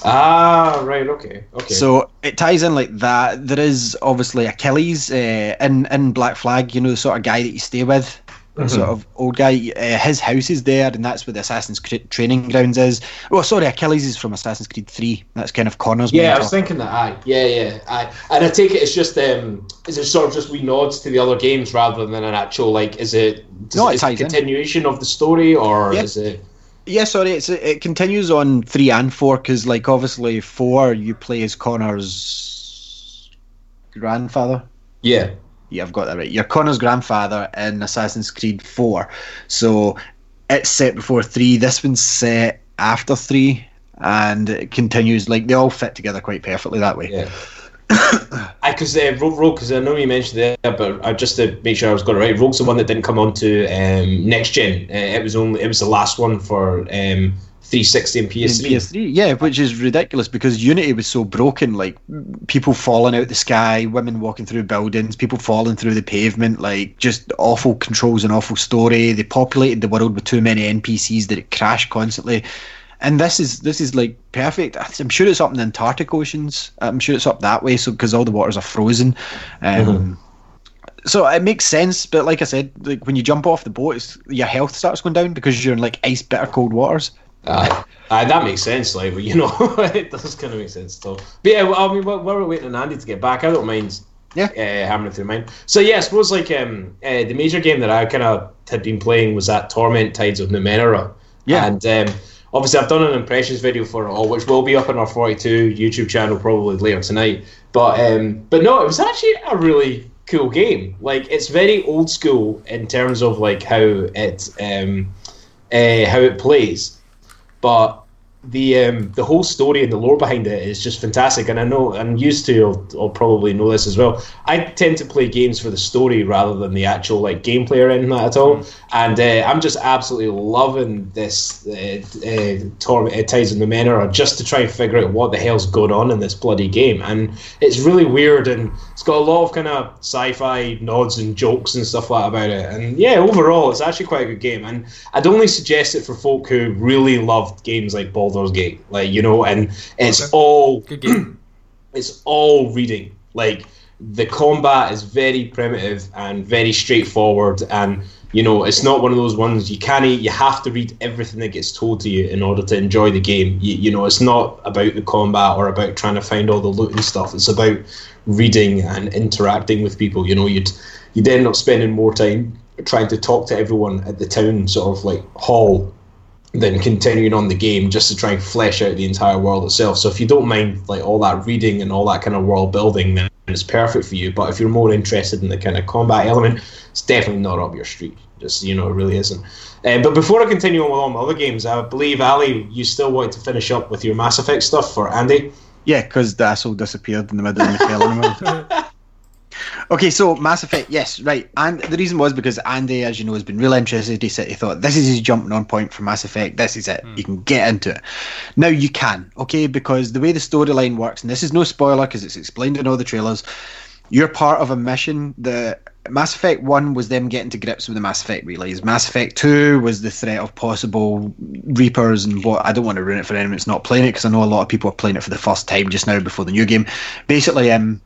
Ah, right, okay, okay. So it ties in like that. There is obviously Achilles uh, in in Black Flag. You know the sort of guy that you stay with, Mm-hmm. sort of old guy. Uh, his house is there, and that's where the Assassin's Creed training grounds is. Oh, sorry, Achilles is from Assassin's Creed Three. That's kind of Connor's. yeah, I was thinking that. Aye, yeah, yeah, aye. And I take it it's just um, is it sort of just wee nods to the other games rather than an actual like? Is it? No, it is it a ties in. continuation of the story or Yeah. is it? Yeah, sorry, it's it continues on three and four because, like, obviously four you play as Connor's grandfather. Yeah. Yeah, I've got that right. You're Connor's grandfather in Assassin's Creed Four, so it's set before three. This one's set after three, and it continues like they all fit together quite perfectly that way. Yeah. I because uh, Rogue, because I know you mentioned there, but I, just to make sure I was got it right. Rogue's the one that didn't come on to um, next gen. Uh, it was only it was the last one for um, 360 and PS3. In PS3, yeah, which is ridiculous because Unity was so broken. Like people falling out the sky, women walking through buildings, people falling through the pavement, like just awful controls and awful story. They populated the world with too many NPCs that it crashed constantly. And this is this is like perfect. I'm sure it's up in the Antarctic oceans. I'm sure it's up that way, so because all the waters are frozen. Um, Mm-hmm. So it makes sense, but like I said, like when you jump off the boat, it's, your health starts going down because you're in like ice bitter cold waters. Aye. Aye, that makes sense. Like, you know, it does kind of make sense. So, but yeah, well, I mean, while we're waiting on Andy to get back, I don't mind. Yeah. Uh, having it through mine. So yeah, I suppose like um, uh, the major game that I kind of had been playing was that Torment Tides of Numenera. Yeah. And um, obviously, I've done an impressions video for it all, which will be up on our 42 YouTube channel probably later tonight. But um, but no, it was actually a really cool game. Like, it's very old school in terms of like how it um, uh, how it plays but the um, the whole story and the lore behind it is just fantastic. And I know I'm used to. I'll, I'll probably know this as well. I tend to play games for the story rather than the actual like gameplay or anything at all. And uh, I'm just absolutely loving this uh, uh, Tor- uh, Tides of Numenera just to try and figure out what the hell's going on in this bloody game. And it's really weird and it's got a lot of kind of sci-fi nods and jokes and stuff like that about it. And yeah, overall, it's actually quite a good game. And I'd only suggest it for folk who really loved games like Baldur's Gate, like you know, and it's all Good game. it's all reading. Like the combat is very primitive and very straightforward, and you know it's not one of those ones you can't. You have to read everything that gets told to you in order to enjoy the game. You, you know, it's not about the combat or about trying to find all the loot and stuff. It's about reading and interacting with people. You know, you'd you'd end up spending more time trying to talk to everyone at the town sort of like hall than continuing on the game just to try and flesh out the entire world itself. So if you don't mind like all that reading and all that kind of world building, then it's perfect for you. But if you're more interested in the kind of combat element, it's definitely not up your street. Just you know, it really isn't. Uh, but before I continue on with all my other games, I believe Ali, you still want to finish up with your Mass Effect stuff for Andy. Yeah, because the asshole disappeared in the middle of the film. Okay, so Mass Effect, yes, right. And the reason was because Andy, as you know, has been really interested. He said he thought this is his jumping on point for Mass Effect. This is it. You can get into it. Now you can, okay, because the way the storyline works, and this is no spoiler because it's explained in all the trailers. You're part of a mission. The Mass Effect One was them getting to grips with the Mass Effect relays. Mass Effect Two was the threat of possible Reapers and what. I don't want to ruin it for anyone that's not playing it because I know a lot of people are playing it for the first time just now before the new game. Basically, um,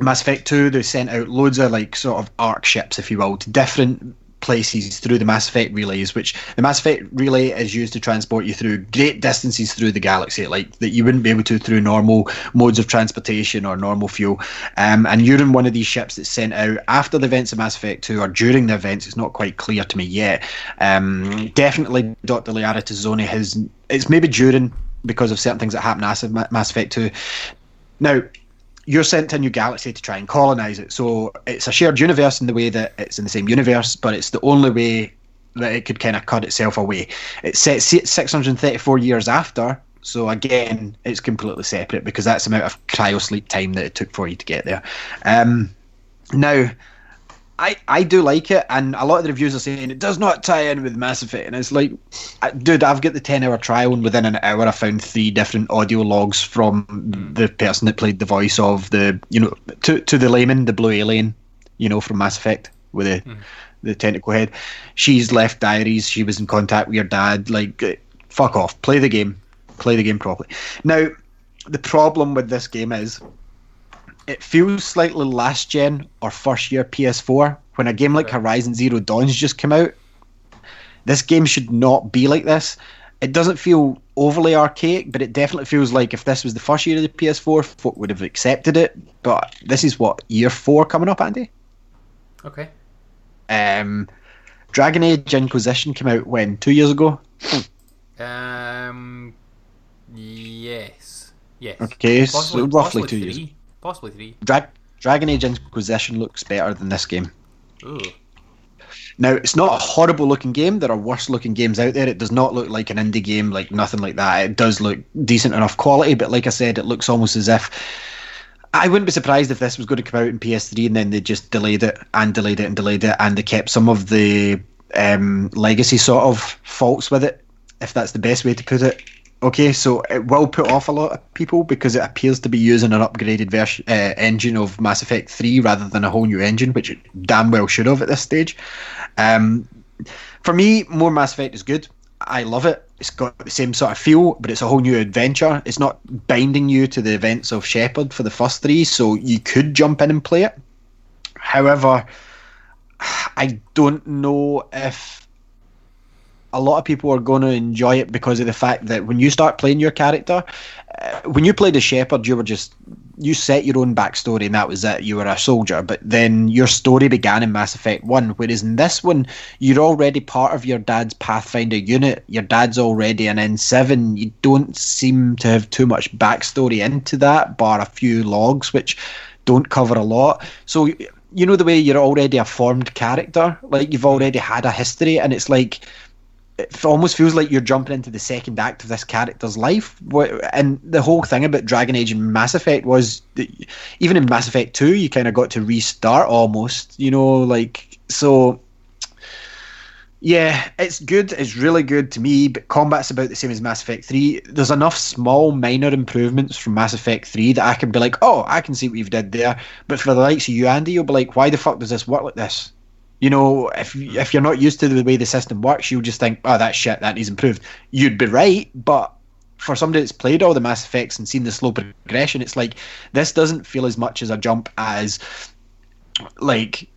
Mass Effect 2, they sent out loads of like sort of arc ships, if you will, to different places through the Mass Effect relays, which the Mass Effect relay is used to transport you through great distances through the galaxy, like that you wouldn't be able to through normal modes of transportation or normal fuel. Um, and you're in one of these ships that's sent out after the events of Mass Effect 2 or during the events. It's not quite clear to me yet. Um, definitely, Dr. Liara T'Soni has. It's maybe during because of certain things that happen after Mass Effect 2. Now, you're sent to a new galaxy to try and colonize it. So it's a shared universe in the way that it's in the same universe, but it's the only way that it could kind of cut itself away. It's set si- 634 years after, so again, it's completely separate because that's the amount of cryo sleep time that it took for you to get there. Um, now, I, I do like it, and a lot of the reviews are saying it does not tie in with Mass Effect, and it's like, dude, I've got the ten hour trial, and within an hour, I found three different audio logs from the person that played the voice of the, you know, to to the layman, the blue alien, you know, from Mass Effect with the the tentacle head. She's left diaries. She was in contact with your dad. Like, uh, fuck off. Play the game. Play the game properly. Now, the problem with this game is it feels slightly last gen or first year PS4 when a game like Horizon Zero Dawn's just come out. This game should not be like this. It doesn't feel overly archaic, but it definitely feels like if this was the first year of the PS4, folk would have accepted it. But this is what year four coming up, Andy. Okay. Um, Dragon Age Inquisition came out when two years ago. Um. Yes. Yes. Okay, so roughly possibly two years. Possibly three. Dra- Dragon Age Inquisition looks better than this game. Ooh. Now, it's not a horrible looking game. There are worse looking games out there. It does not look like an indie game, like nothing like that. It does look decent enough quality, but like I said, it looks almost as if. I wouldn't be surprised if this was going to come out in PS3 and then they just delayed it and delayed it and delayed it and they kept some of the um, legacy sort of faults with it, if that's the best way to put it. Okay, so it will put off a lot of people because it appears to be using an upgraded version uh, engine of Mass Effect 3 rather than a whole new engine, which it damn well should have at this stage. Um, for me, more Mass Effect is good. I love it. It's got the same sort of feel, but it's a whole new adventure. It's not binding you to the events of Shepard for the first three, so you could jump in and play it. However, I don't know if a lot of people are going to enjoy it because of the fact that when you start playing your character, uh, when you played as Shepard, you were just you set your own backstory and that was it. You were a soldier, but then your story began in Mass Effect One. Whereas in this one, you're already part of your dad's Pathfinder unit. Your dad's already an N7. You don't seem to have too much backstory into that, bar a few logs, which don't cover a lot. So you know the way you're already a formed character, like you've already had a history, and it's like it almost feels like you're jumping into the second act of this character's life. And the whole thing about Dragon Age and Mass Effect was that even in Mass Effect 2, you kind of got to restart almost, you know, like, so. Yeah, it's good. It's really good to me, but combat's about the same as Mass Effect 3. There's enough small, minor improvements from Mass Effect 3 that I can be like, oh, I can see what you've did there. But for the likes of you, Andy, you'll be like, why the fuck does this work like this? You know, if if you're not used to the way the system works, you'll just think, "Oh, that's shit. That needs improved." You'd be right, but for somebody that's played all the Mass Effects and seen the slow progression, it's like this doesn't feel as much as a jump as like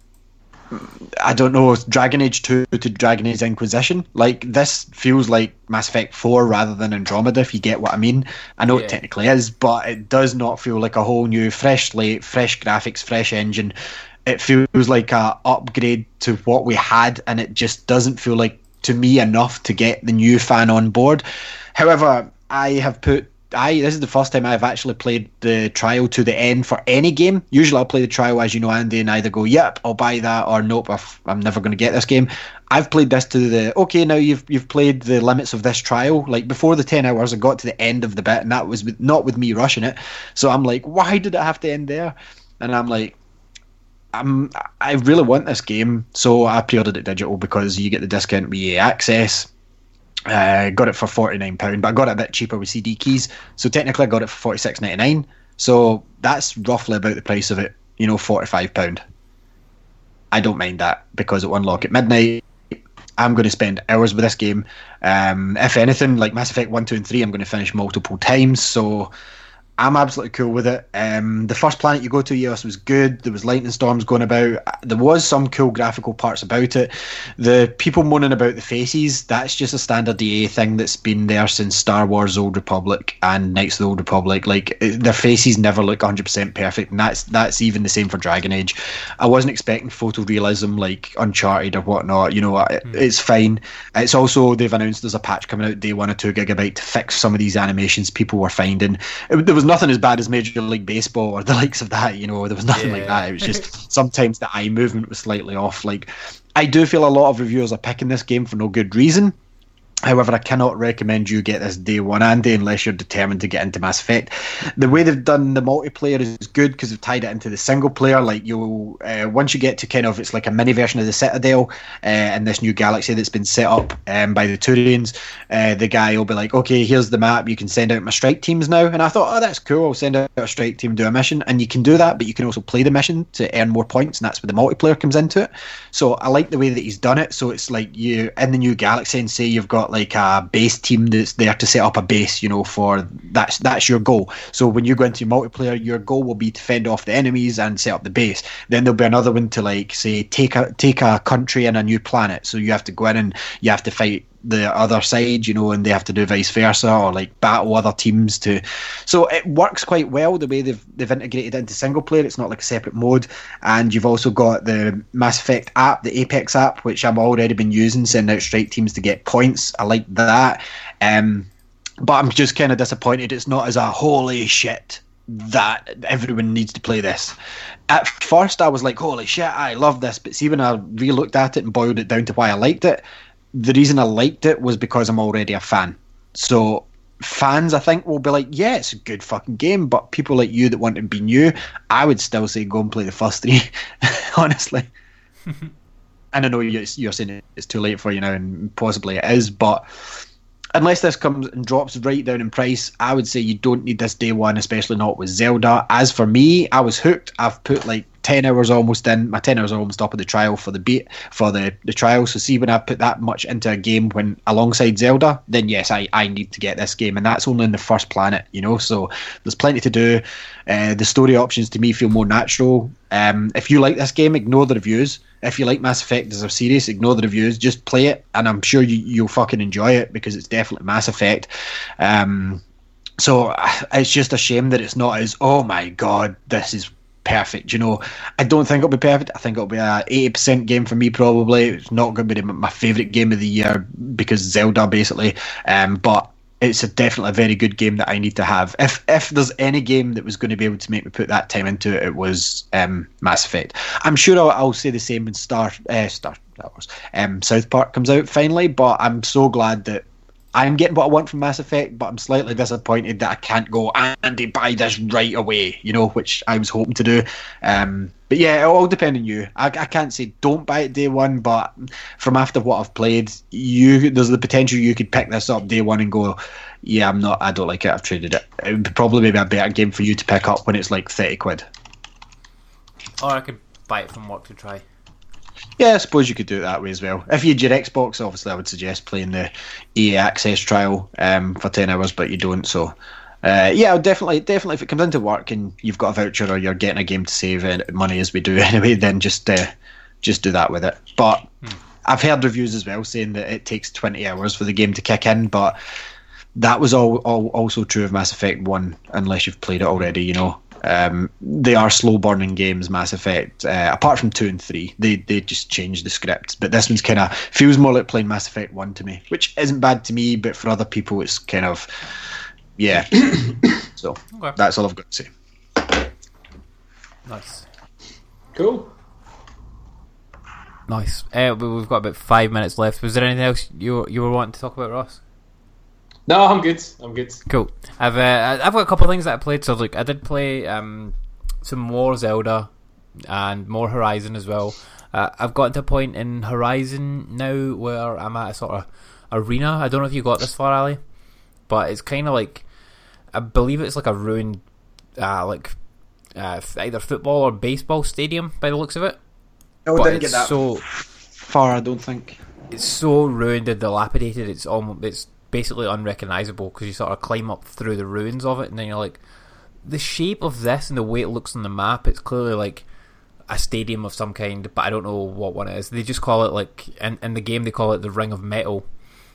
I don't know Dragon Age two to Dragon Age Inquisition. Like this feels like Mass Effect four rather than Andromeda. If you get what I mean, I know Yeah. it technically is, but it does not feel like a whole new, fresh slate, fresh graphics, fresh engine. It feels like a upgrade to what we had, and it just doesn't feel like to me enough to get the new fan on board. However, I have put I this is the first time I've actually played the trial to the end for any game. Usually I'll play the trial as you know, Andy, and either go, "Yep, I'll buy that," or "Nope, I've- I'm never going to get this game." I've played this to the okay. Now you've you've played the limits of this trial. Like before the ten hours, I got to the end of the bit, and that was with, not with me rushing it. So I'm like, why did it have to end there? And I'm like, I'm I really want this game, so I pre-ordered it digital because you get the discount with EA Access. Uh, got it for forty nine pound, but I got it a bit cheaper with CD keys. So technically, I got it for forty six ninety nine. So that's roughly about the price of it. You know, forty five pound. I don't mind that because it unlock at midnight. I'm going to spend hours with this game. Um, if anything, like Mass Effect 1, 2, and 3, I'm going to finish multiple times. So I'm absolutely cool with it. Um, the first planet you go to, yes, was good. There was lightning storms going about. There was some cool graphical parts about it. The people moaning about the faces, that's just a standard EA thing that's been there since Star Wars Old Republic and Knights of the Old Republic. Like it- their faces never look 100% perfect, and that's that's even the same for Dragon Age. I wasn't expecting photorealism like Uncharted or whatnot. You know, it- it's fine. It's also they've announced there's a patch coming out day one or two gigabyte to fix some of these animations people were finding. It, there was nothing as bad as Major League Baseball or the likes of that. You know, there was nothing like that. It was just sometimes the eye movement was slightly off. Like I do feel a lot of reviewers are picking this game for no good reason. However, I cannot recommend you get this day one, Andy, unless you're determined to get into Mass Effect. The way they've done the multiplayer is good because they've tied it into the single player. Like you, uh, once you get to kind of, it's like a mini version of the Citadel uh, in this new galaxy that's been set up um, by the Turians. Uh, the guy will be like, "Okay, here's the map. You can send out my strike teams now." And I thought, "Oh, that's cool. I'll send out a strike team do a mission." And you can do that, but you can also play the mission to earn more points, and that's where the multiplayer comes into it. So I like the way that he's done it. So it's like you in the new galaxy, and say you've got like a base team that's there to set up a base, you know, for that's that's your goal. So when you go into multiplayer, your goal will be to fend off the enemies and set up the base. Then there'll be another one to like say take a take a country and a new planet. So you have to go in and you have to fight the other side, you know, and they have to do vice versa or like battle other teams to. So it works quite well the way they've they've integrated into single player. It's not like a separate mode, and you've also got the Mass Effect app, the Apex app, which I've already been using, sending out strike teams to get points. I like that. Um, but I'm just kind of disappointed it's not as a holy shit that everyone needs to play this. At first, I was like, "Holy shit, I love this!" But see, when I re-looked at it and boiled it down to why I liked it, the reason I liked it was because I'm already a fan. So fans, I think, will be like, "Yeah, it's a good fucking game." But people like you that want to be new, I would still say go and play the first three. honestly. and I know you're, you're saying it's too late for you now, and possibly it is, but unless this comes and drops right down in price, I would say you don't need this day one, especially not with Zelda. As for me, I was hooked. I've put like ten hours almost in. My ten hours almost up of the trial for the beat for the, the trial. So see when I put that much into a game when alongside Zelda, then yes, I, I need to get this game. And that's only in the first planet, you know. So there's plenty to do. Uh, the story options to me feel more natural. Um, if you like this game, ignore the reviews. If you like Mass Effect as a series, ignore the reviews. Just play it, and I'm sure you, you'll fucking enjoy it because it's definitely Mass Effect. Um, so it's just a shame that it's not as oh my god, this is perfect. You know, I don't think it'll be perfect. I think it'll be a eighty percent game for me. Probably it's not going to be my favorite game of the year because Zelda basically. Um, but it's a definitely a very good game that I need to have. If if there's any game that was going to be able to make me put that time into it, it was um, Mass Effect. I'm sure I'll, I'll say the same when Star uh, Star Wars um, South Park comes out finally. But I'm so glad that I'm getting what I want from Mass Effect, but I'm slightly disappointed that I can't go Andy buy this right away. You know, which I was hoping to do. Um, but yeah, it all depends on you. I, I can't say don't buy it day one, but from after what I've played, you there's the potential you could pick this up day one and go, yeah, I'm not, I don't like it. I've traded it. It would probably be a better game for you to pick up when it's like thirty quid. Or I could buy it from work to try. Yeah, I suppose you could do it that way as well. If you had your Xbox, obviously, I would suggest playing the EA Access trial um, for ten hours, but you don't. So, uh, yeah, definitely, definitely. If it comes into work and you've got a voucher or you're getting a game to save money as we do anyway, then just uh, just do that with it. But hmm. I've heard reviews as well saying that it takes twenty hours for the game to kick in, but that was all, all also true of Mass Effect One, unless you've played it already. You know, um, they are slow burning games, Mass Effect. Uh, apart from two and three, they they just change the script. But this one's kind of feels more like playing Mass Effect One to me, which isn't bad to me, but for other people, it's kind of yeah. so Okay. that's all I've got to say. Nice. Cool. Nice. Uh, we- we've got about five minutes left. Was there anything else you you were wanting to talk about, Ross? No, I'm good. I'm good. Cool. I've uh, I've got a couple of things that I played. So like I did play um, some more Zelda and more Horizon as well. Uh, I've gotten to a point in Horizon now where I'm at a sort of arena. I don't know if you got this far, Ali, but it's kind of like I believe it's like a ruined, uh, like uh, either football or baseball stadium by the looks of it. No, But didn't get that so far. I don't think. it's so ruined and dilapidated. It's almost it's basically unrecognizable because you sort of climb up through the ruins of it, and then you're like, the shape of this and the way it looks on the map. It's clearly like a stadium of some kind, but I don't know what one it is. They just call it like in in the game they call it the Ring of Metal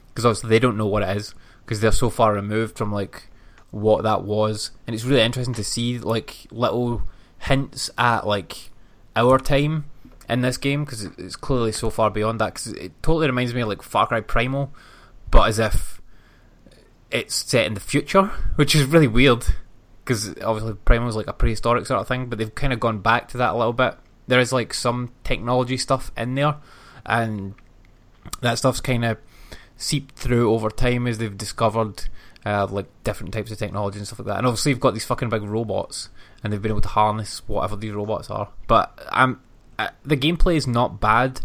because obviously they don't know what it is because they're so far removed from like what that was, and it's really interesting to see like little hints at like our time in this game because it's clearly so far beyond that. Because it totally reminds me of like Far Cry Primal, but as if it's set in the future, which is really weird. Because obviously Primal is like a prehistoric sort of thing, but they've kind of gone back to that a little bit. There is like some technology stuff in there, and that stuff's kind of seeped through over time as they've discovered uh, like different types of technology and stuff like that. And obviously, you've got these fucking big robots, and they've been able to harness whatever these robots are. But I'm uh, the gameplay is not bad,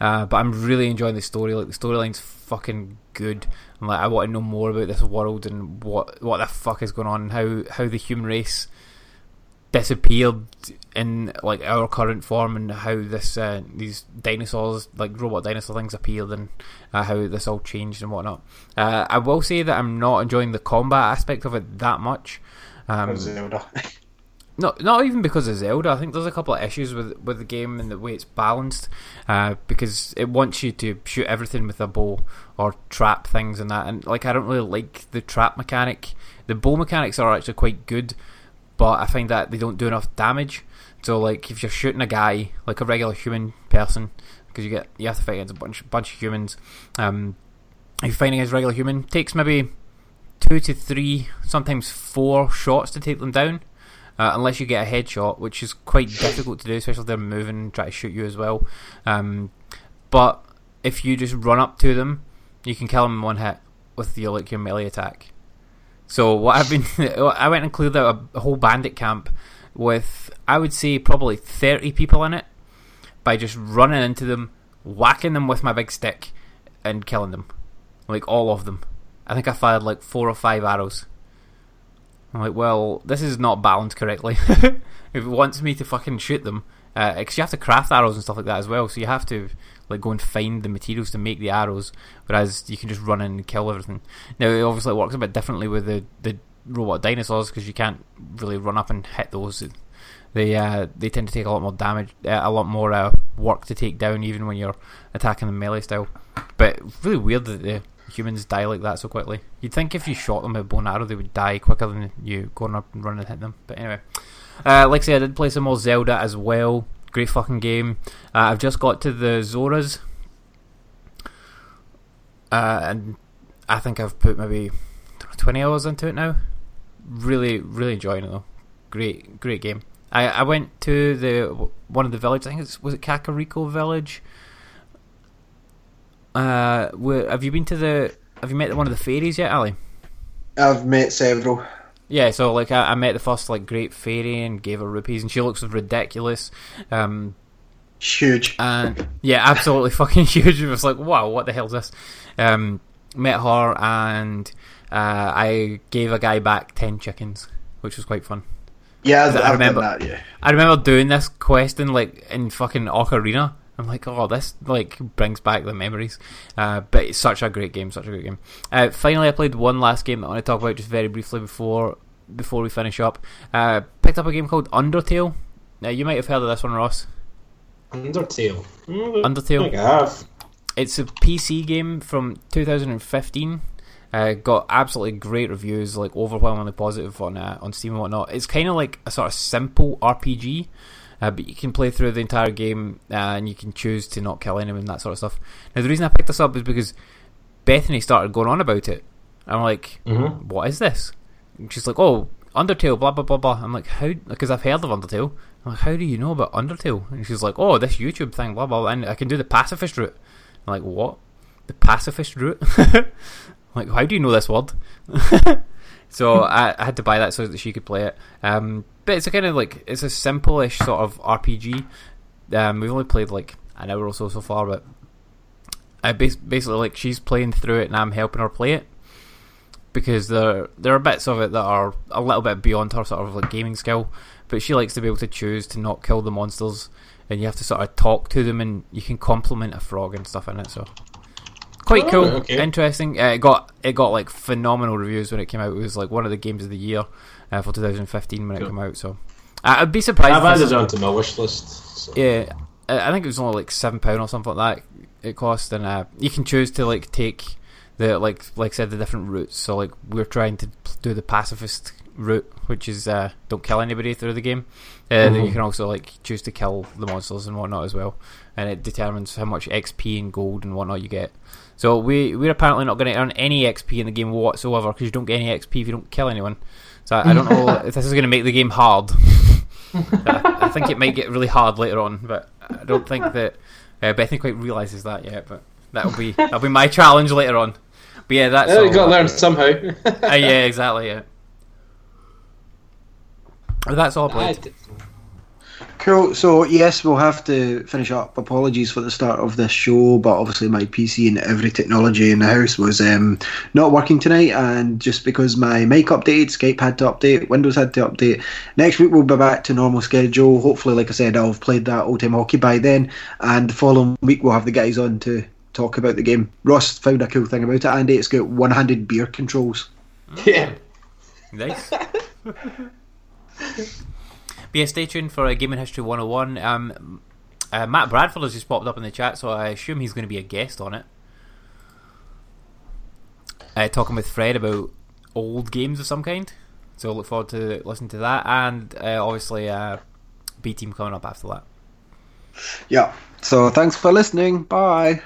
uh, but I'm really enjoying the story. Like the storyline's fucking good. And, like I want to know more about this world and what what the fuck is going on, how how the human race disappeared in like our current form and how this uh, these dinosaurs like robot dinosaur things appeared and uh, how this all changed and whatnot. Uh, I will say that I'm not enjoying the combat aspect of it that much. Um. no, not even because of Zelda. I think there's a couple of issues with with the game and the way it's balanced, uh, because it wants you to shoot everything with a bow or trap things and that. And like, I don't really like the trap mechanic. The bow mechanics are actually quite good, but I find that they don't do enough damage. So like, if you're shooting a guy like a regular human person, because you get you have to fight against a bunch bunch of humans. Um, if you're fighting against a regular human, takes maybe two to three, sometimes four shots to take them down. Uh, unless you get a headshot, which is quite difficult to do, especially if they're moving and try to shoot you as well. Um, but if you just run up to them, you can kill them in one hit with your like your melee attack. So what I've been, I went and cleared out a, whole bandit camp with I would say probably thirty people in it by just running into them, whacking them with my big stick, and killing them, like all of them. I think I fired like four or five arrows. I'm like, well, this is not balanced correctly. if it wants me to fucking shoot them, because you have to craft arrows and stuff like that as well, so you have to like go and find the materials to make the arrows, whereas you can just run in and kill everything. Now, it obviously works a bit differently with the the robot dinosaurs because you can't really run up and hit those. They uh, they tend to take a lot more damage, uh, a lot more uh, work to take down, even when you're attacking them melee style. But really weird that the humans die like that so quickly. You'd think if you shot them with a arrow, they would die quicker than you going up and running and hit them. But anyway, uh, like I said, I did play some more Zelda as well. Great fucking game. Uh, I've just got to the Zoras, uh, and I think I've put maybe twenty hours into it now. Really, really enjoying it though. Great, great game. I, I went to the one of the villages. I think it was it Kakariko Village. Uh, where, have you been to the? Have you met one of the fairies yet, Ali? I've met several. Yeah, so like I, I met the first like great fairy and gave her rupees, and she looks ridiculous. Um, Huge. and yeah, absolutely fucking huge. It was like, wow, what the hell's this? Um, met her and uh, I gave a guy back ten chickens, which was quite fun. Yeah, I've, I I've remember- that. Yeah. I remember doing this quest in like in fucking Ocarina. I'm like, oh, this like brings back the memories. Uh, but it's such a great game, such a great game. Uh, finally, I played one last game that I want to talk about just very briefly before before we finish up. Uh, picked up a game called Undertale. Now you might have heard of this one, Ross. Undertale. Mm, I Undertale. think I have. It's a PC game from 2015. Uh, got absolutely great reviews, like overwhelmingly positive on uh, on Steam and whatnot. It's kind of like a sort of simple RPG, uh, but you can play through the entire game uh, and you can choose to not kill anyone and that sort of stuff. Now, the reason I picked this up is because Bethany started going on about it. I'm like, Mhm. "What is this?" And she's like, "Oh, Undertale, blah blah blah blah." I'm like, "How?" Because I've heard of Undertale. I'm like, "How do you know about Undertale?" And she's like, "Oh, this YouTube thing, blah blah," blah and I can do the pacifist route. I'm like, "What? The pacifist route?" I'm like, how do you know this word? so I, I had to buy that so that she could play it. Um, but it's a kind of like it's a simple-ish sort of RPG. Um, we've only played like an hour or so so far, but I bas- basically like she's playing through it and I'm helping her play it because there there are bits of it that are a little bit beyond her sort of like gaming skill. But she likes to be able to choose to not kill the monsters, and you have to sort of talk to them, and you can compliment a frog and stuff in it. So quite Oh, cool, okay. interesting. Uh, it got it got like phenomenal reviews when it came out. It was like one of the games of the year uh, for 2015 when it Cool. came out. So I'd be surprised. I've added it onto my wish list. So. yeah, I I think it was only like seven pound or something like that. It cost, and uh, you can choose to like take the like like I said the different routes. So like we're trying to do the pacifist route, which is uh, don't kill anybody through the game. Uh, Then you Mhm. can also like choose to kill the monsters and whatnot as well, and it determines how much XP and gold and whatnot you get. So we we're apparently not going to earn any XP in the game whatsoever because you don't get any XP if you don't kill anyone. So I, I don't know if this is going to make the game hard. I, I think it might get really hard later on, but I don't think that uh, Bethany quite realizes that yet. But that'll be that'll be my challenge later on. But yeah, that's Oh, you all. got to learn somehow. Uh, yeah, exactly. Yeah. But that's all I I played. Did- Cool. So yes, we'll have to finish up. Apologies for the start of this show, but obviously my PC and every technology in the house was um, not working tonight, and just because my mic updated, Skype had to update, Windows had to update. Next week we'll be back to normal schedule. Hopefully, like I said, I'll have played that old time hockey by then, and the following week we'll have the guys on to talk about the game. Ross found a cool thing about it, Andy. It's got one-handed beer controls. Yeah. Nice. but yeah, stay tuned for uh, Gaming History 101. Um, uh, Matt Bradford has just popped up in the chat, so I assume he's going to be a guest on it. Uh, talking with Fred about old games of some kind. So look forward to listening to that, and uh, obviously uh, B Team coming up after that. Yeah. So thanks for listening. Bye.